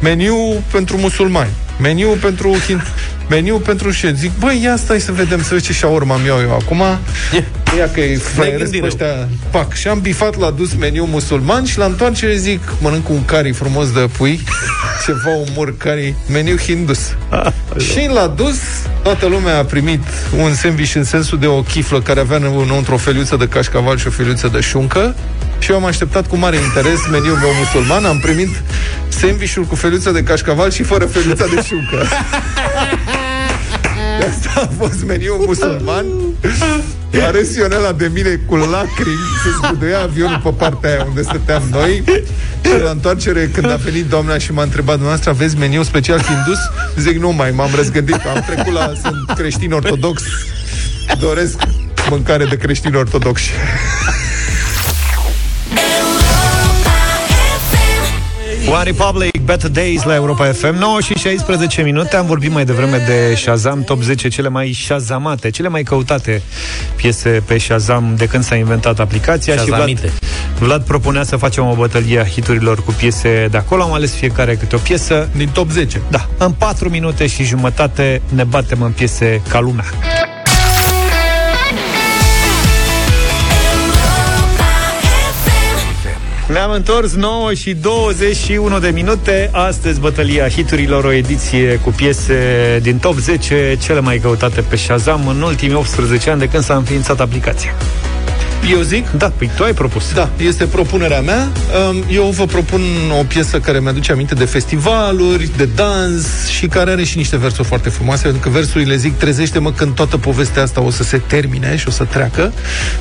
Meniu pentru musulmani, meniu pentru hin, meniu pentru șen. Zic, băi, ia stai să vedem, să vezi ce șaorma îmi iau eu acum. Ia că e fraieresc gândit pe ăștia. Pac. Și am bifat la dus meniu musulman și la întoarcere zic, mănânc un cari frumos de pui, ceva umor cari, meniu hindus. și la dus, toată lumea a primit un sandwich în sensul de o chiflă care avea înăuntru o feliuță de cașcaval și o feliuță de șuncă. Și eu am așteptat cu mare interes meniul meu musulman. Am primit sandvișul cu feliuță de cașcaval și fără feliuța de șuncă. Asta a fost meniul musulman. A râs Ionela de mine cu lacrimi Se scuduia avionul pe partea aia unde stăteam noi Și la întoarcere când a venit doamna și m-a întrebat Dumneavoastră aveți meniu special hindus? Zic nu mai, m-am răzgândit Am trecut la, sunt creștin ortodox Doresc mâncare de creștini ortodoxi One Republic, Better Days la Europa FM 9 și 16 minute. Am vorbit mai devreme de Shazam Top 10 cele mai shazamate Cele mai căutate piese pe Shazam De când s-a inventat aplicația Și Vlad, Shazamite. Vlad propunea să facem o bătălie a hiturilor Cu piese de acolo. Am ales fiecare câte o piesă. Din top 10 Da, în 4 minute și jumătate Ne batem în piese ca lumea Ne-am întors 9 și 21 de minute Astăzi bătălia hiturilor O ediție cu piese din top 10 Cele mai căutate pe Shazam În ultimii 18 ani de când s-a înființat aplicația Eu zic? Da, păi tu ai propus Da, este propunerea mea. Um, Eu vă propun o piesă care mi-aduce aminte de festivaluri, de dans și care are și niște versuri foarte frumoase, pentru că versurile zic trezește-mă când toată povestea asta o să se termine și o să treacă.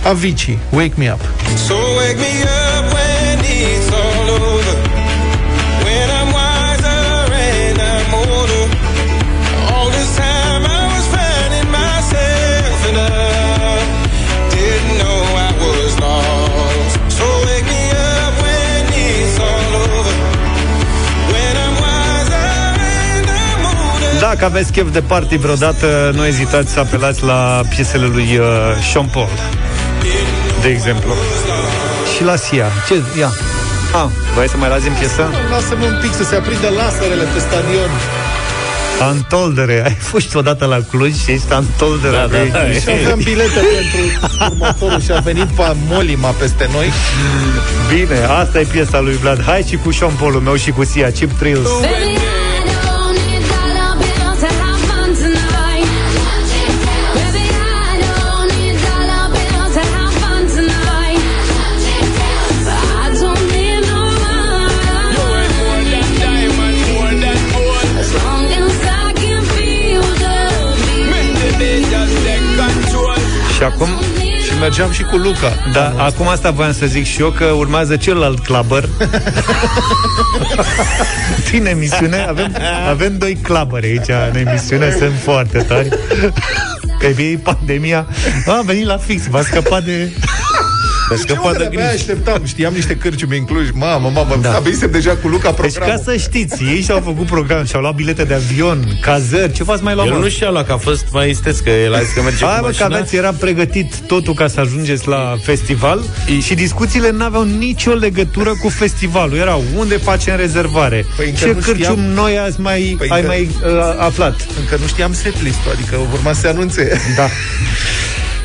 Avicii, Wake Me Up. So wake me up Dacă aveți chef de party vreodată Nu ezitați să apelați la piesele lui uh, Sean Paul De exemplu Și la Sia Ce? Ia Ah, vrei să mai lazim piesa? Lasă-mă un pic să se aprindă laserele pe stadion. Antoldere Ai fost odată la Cluj și ești Antoldere Da, da, da. Și aveam bilete pentru următorul și a venit pe Molima peste noi. Bine, asta e piesa lui Vlad Hai și cu Sean Paul meu și cu Sia Chip Thrills Baby, Și acum Și mergeam și cu Luca. Da, acum asta voiam să zic și eu Că urmează celălalt clubber. Din emisiune Avem, avem doi clubberi aici în emisiune Sunt foarte tari. Că e pandemia. A venit la fix, v-a scăpat de Că Ce scăpa mă, de de griji. așteptam, știam niște cârciumi în Cluj. Mamă, mamă, Da. da. abisem deja cu Luca Deci programul. ca să știți, ei și-au făcut program, și-au luat bilete de avion, cazări, ce v-ați mai luat? El mă? nu și-a luat, că a fost mai isteț, că el a zis că merge Hai cu mă, că mașina. aveți, era pregătit totul ca să ajungeți la festival și discuțiile n-aveau nicio legătură cu festivalul. Erau unde facem rezervare, Păi încă ce nu cârcium știam. noi azi mai, Păi ai încă- mai uh, aflat. Încă nu știam setlist-ul, adică urma să se anunțe. Da.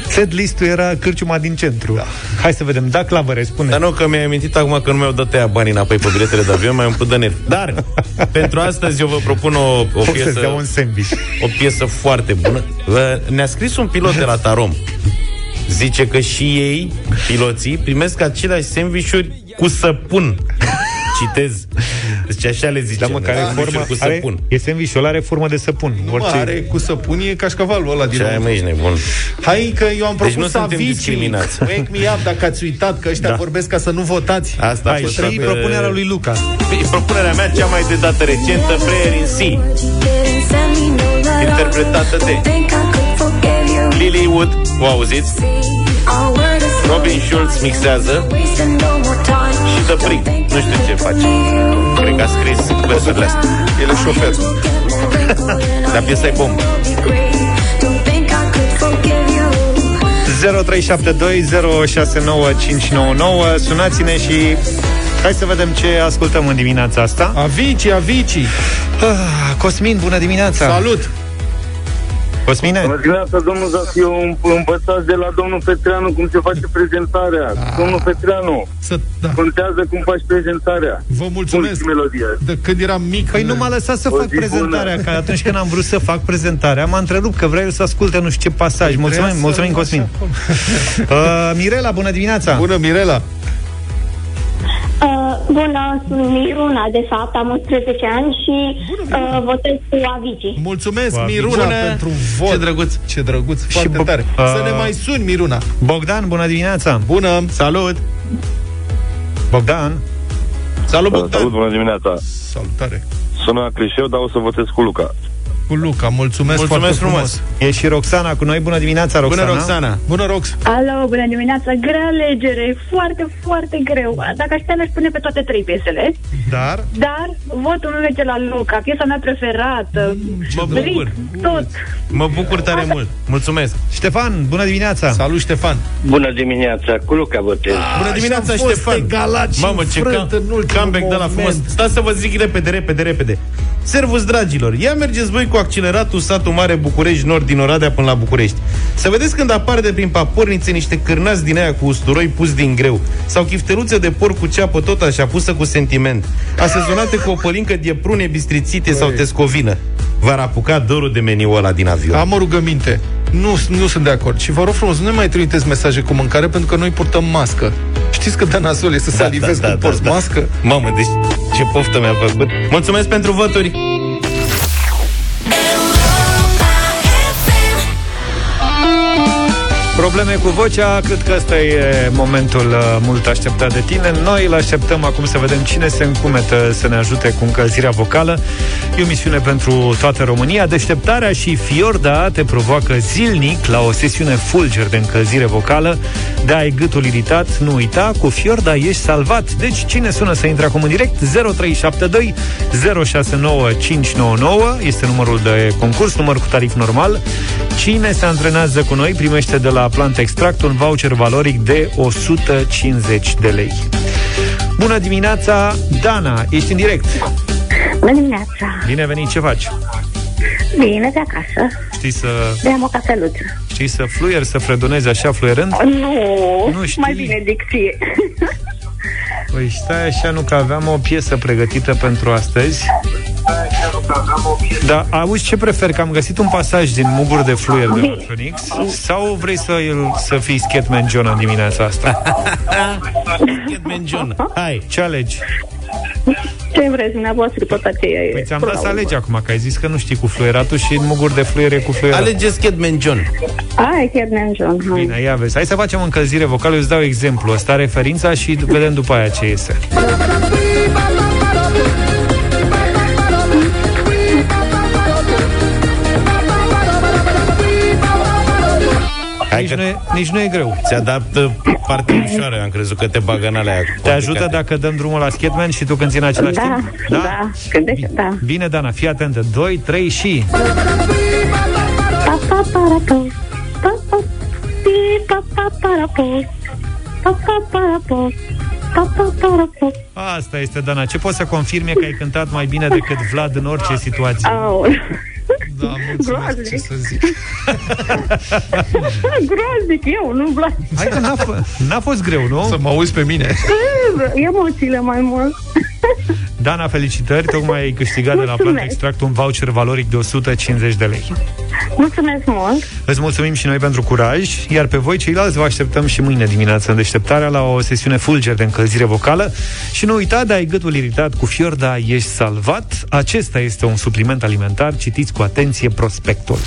Set listul era cârciuma din centru. Da. Hai să vedem. Da, Clavăre, spune. Dar nu, că mi-ai amintit acum că nu mi-au dat ea banii înapoi pe biletele de avion, mai umplut de nervi. Dar, pentru astăzi eu vă propun o, o Poți să-ți piesă dea un sandwich. o piesă foarte bună. Vă- Ne-a scris un pilot de la Tarom. Zice că și ei, piloții, primesc aceleași sandvișuri cu săpun. Citez. Deci așa le zice. Da, mă, care sandvișuri formă, cu are, săpun. e sandwich are formă de săpun. Nu mă, are cu săpun, e cașcavalul ăla din Ce ai, nou. mă, ești nebun. Hai că eu am Deci propus nu suntem Avicii. discriminați. Wake me up, dacă ați uitat că ăștia Da. vorbesc ca să nu votați. Asta a Hai, fost și toată- propunerea lui Luca. E propunerea mea cea mai de dată recentă, Prayer in C, interpretată de Lilywood, o auziți? Robin Schulz mixează și The Brick. Nu știu ce face. Cred că a scris versurile astea. El e șofer. Dar piesa e bombă. 0372069599 Sunați-ne și hai să vedem ce ascultăm în dimineața asta. Avicii, Avicii. Ah, Cosmin, bună dimineața! Salut! Cosmine? Bună dimineața, domnul Zafiu, învățați de la domnul Petreanu cum se face prezentarea. Domnul Petreanu, Să, da. contează cum faci prezentarea. Vă mulțumesc. Cum melodia. De când eram mic. Păi nu m-a lăsat să O fac zi prezentarea, bună. că atunci când am vrut să fac prezentarea, m-a întrerupt că vrea el să asculte nu știu ce pasaj. Mulțumim, Trebuia mulțumim, să- Cosmin. Uh, Mirela, bună dimineața! Bună, Mirela. Uh, bună, sunt Miruna, de fapt, am 11 ani și uh, votez cu Avicii. Mulțumesc, Cu Avicii. Miruna, Bună. pentru vot. Ce drăguț. Ce drăguț, foarte bo- tare. uh, Să ne mai suni, Miruna. Bogdan, bună dimineața! Bună. Salut! Bogdan, Salut, Salut, Bogdan! bună dimineața. Salutare. Sună clișeu, dar o să votez cu Luca. Cu Luca, mulțumesc, Mulțumesc foarte frumos. frumos. e și Roxana cu noi. Bună dimineața, Roxana! Bună, Roxana! Bună, Rox. Alo, bună dimineața, grea alegere, foarte, foarte greu. Dacă aș putea, le-aș pune pe toate trei piesele, Dar, dar votul meu merge la Luca, piesa mea preferată, Mă Brick, bucur. tot. Mă bucur tare mult. Mulțumesc! Ștefan, bună dimineața! salut, Ștefan. Bună dimineața, cu Luca votez. Bună dimineața, și am fost Ștefan! egalat și Mamă, ce înfrânt cam, în ultimul comeback de la moment. frumos. Stați să vă zic repede, repede, repede. Servus, dragilor, ia mergeți voi cu acceleratul satul mare București Nord din Oradea până la București. Să vedeți când apar de prin papornițe niște cârnați din aia cu usturoi pus din greu sau chifteluțe de porc cu ceapă tot așa pusă cu sentiment, asezonate cu o pălincă de prune bistrițite sau tescovină. V-ar apuca dorul de meniul ăla din avion. Am o rugăminte. Nu, nu sunt de acord. Și vă rog frumos, nu ne mai trimiteți mesaje cu mâncare pentru că noi purtăm mască. Știți că de nasol e să salivezi da, da, când porți mască? Mamă, deci ce poftă mi-a făcut. Mulțumesc pentru voturi! Probleme cu vocea, cred că ăsta e momentul uh, mult așteptat de tine. Noi îl așteptăm acum să vedem cine se încumetă să ne ajute cu încălzirea vocală. E o misiune pentru toată România. Deșteptarea și Fiorda te provoacă zilnic la o sesiune fulger de încălzire vocală. De ai gâtul iritat, nu uita, cu Fiorda ești salvat. Deci cine sună să intre acum în direct? 0372 069599 este numărul de concurs, număr cu tarif normal. Cine se antrenează cu noi primește de la Plant Extract un voucher valoric de 150 de lei. Bună dimineața, Dana, ești în direct. Bună dimineața! Bine venit, ce faci? Bine de acasă, Știi să, beam o cafeluță. știi să fluieri, să fredonezi așa fluierând? Nu, Nu știi. mai bine dicție. Păi stai așa, nu că aveam o piesă pregătită pentru astăzi. Da, auzi ce prefer? Că am găsit un pasaj din Mugur de Fluier de la Phoenix Sau vrei să, să fii Scatman John în dimineața asta? Scatman John, hai! Ce alegi? Ce vreți dumneavoastră, tot aceea e. Păi ți-am până dat să la urmă. alegi acum, că ai zis că nu știi cu fluieratul și în Mugur de Fluier e cu fluieratul Alege Scatman John. Hai, chiar ne John, hai. Bine, ia vezi. Hai să facem încălzire vocală, eu îți dau exemplu. Ăsta referința și vedem după aia ce iese. Hai nici, că- nu e, nici nu e greu. Se adaptă partea ușoară, am crezut că te bagă în alea Te ajută dacă dăm drumul la Skatman și tu cânti în același Da, timp? da, gândește, da. Bine, Dana, fii atentă. 2, 3 și... Pa, pa, para, po. Pa, pa, pi, pa, pa, para, po. Pa, pa, para, po. Pa, pa, para, po. Asta este, Dana. Ce poți să confirmi e că ai cântat mai bine decât Vlad în orice situație. Au. Da, mulțumesc, ce să zic. Groaznic, eu, nu-mi place. Hai că n-a, f- n-a fost greu, nu? Să mă auzi pe mine. Emoțiile mai mult. Dana, felicitări, tocmai ai câștigat de la Mulțumesc. Plant Extract un voucher valoric de 150 de lei. Mulțumesc mult. Îți mulțumim și noi pentru curaj, iar pe voi ceilalți vă așteptăm și mâine dimineață în deșteptarea la o sesiune fulger de încălzire vocală și nu uita de ai gâtul iritat cu Fiorda, ești salvat. Acesta este un supliment alimentar, citiți cu atenție prospectul.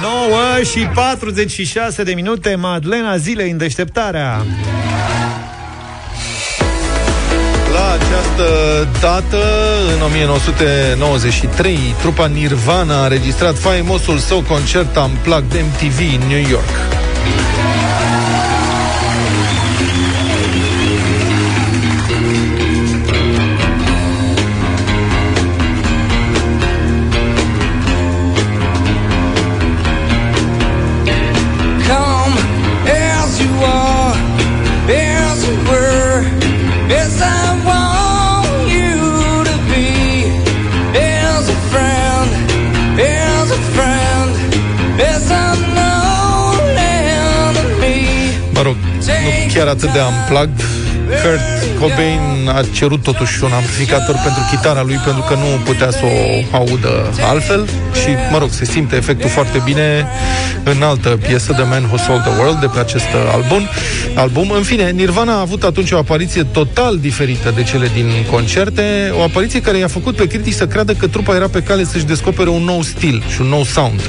9 și 46 de minute, Madlena zilei în deșteptarea. La această dată, în 1993, trupa Nirvana a înregistrat faimosul său concert Unplugged MTV în New York. Chiar atât de unplugged. Kurt Cobain a cerut totuși un amplificator pentru chitara lui pentru că nu putea să o audă altfel și, mă rog, se simte efectul foarte bine în altă piesă, The Man Who Sold the World, de pe acest album. album. În fine, Nirvana a avut atunci o apariție total diferită de cele din concerte, o apariție care i-a făcut pe critici să creadă că trupa era pe cale să-și descopere un nou stil și un nou sound.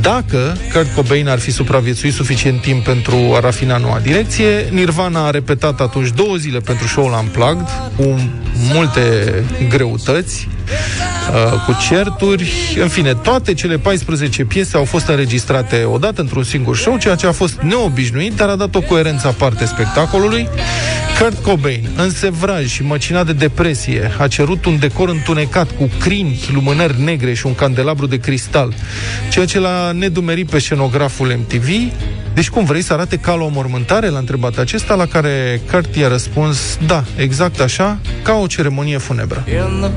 Dacă Kurt Cobain ar fi supraviețuit suficient timp pentru a rafina noua direcție, Nirvana a repetat atunci două zile pentru show-ul Unplugged, cu multe greutăți, uh, cu certuri, în fine, toate cele 14 piese au fost înregistrate odată într-un singur show, ceea ce a fost neobișnuit, dar a dat o coerență aparte spectacolului. Kurt Cobain, însevrat și măcinat de depresie, a cerut un decor întunecat cu crini, lumânări negre și un candelabru de cristal, ceea ce l-a nedumerit pe scenograful MTV. Deci cum vrei să arate ca la o mormântare? L-a întrebat acesta, la care Kurt i-a răspuns, da, exact așa, ca o ceremonie funebră. In the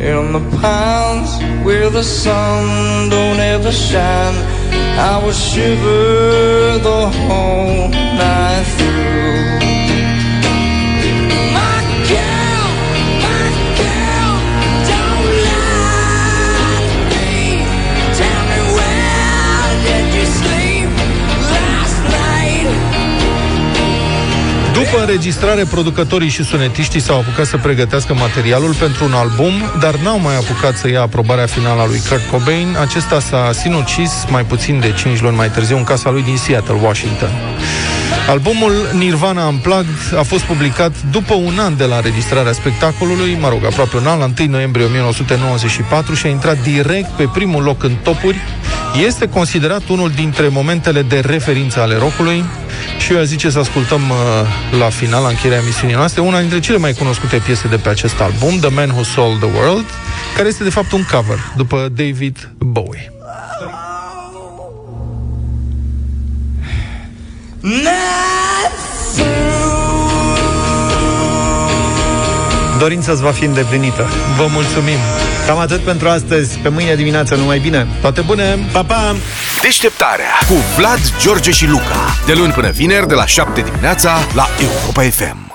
in the pines, where the sun don't ever shine, I will shiver the whole night through. După înregistrare, producătorii și sunetiștii s-au apucat să pregătească materialul pentru un album, dar n-au mai apucat să ia aprobarea finală a lui Kurt Cobain. Acesta s-a sinucis mai puțin de 5 luni mai târziu în casa lui din Seattle, Washington. Albumul Nirvana Unplugged a fost publicat după un an de la înregistrarea spectacolului, mă rog, aproape un an, la 1 noiembrie 1994 și a intrat direct pe primul loc în topuri. Este considerat unul dintre momentele de referință ale rockului și eu aș zice să ascultăm uh, la final, la încheierea emisiunii noastre, una dintre cele mai cunoscute piese de pe acest album, The Man Who Sold the World, care este de fapt un cover după David Bowie. Dorința îți va fi îndeplinită. Vă mulțumim! Cam atât pentru astăzi. Pe mâine dimineață numai bine. Toate bune! Pa, pa! Deșteptarea cu Vlad, George și Luca. De luni până vineri, de la 7 dimineața, la Europa FM.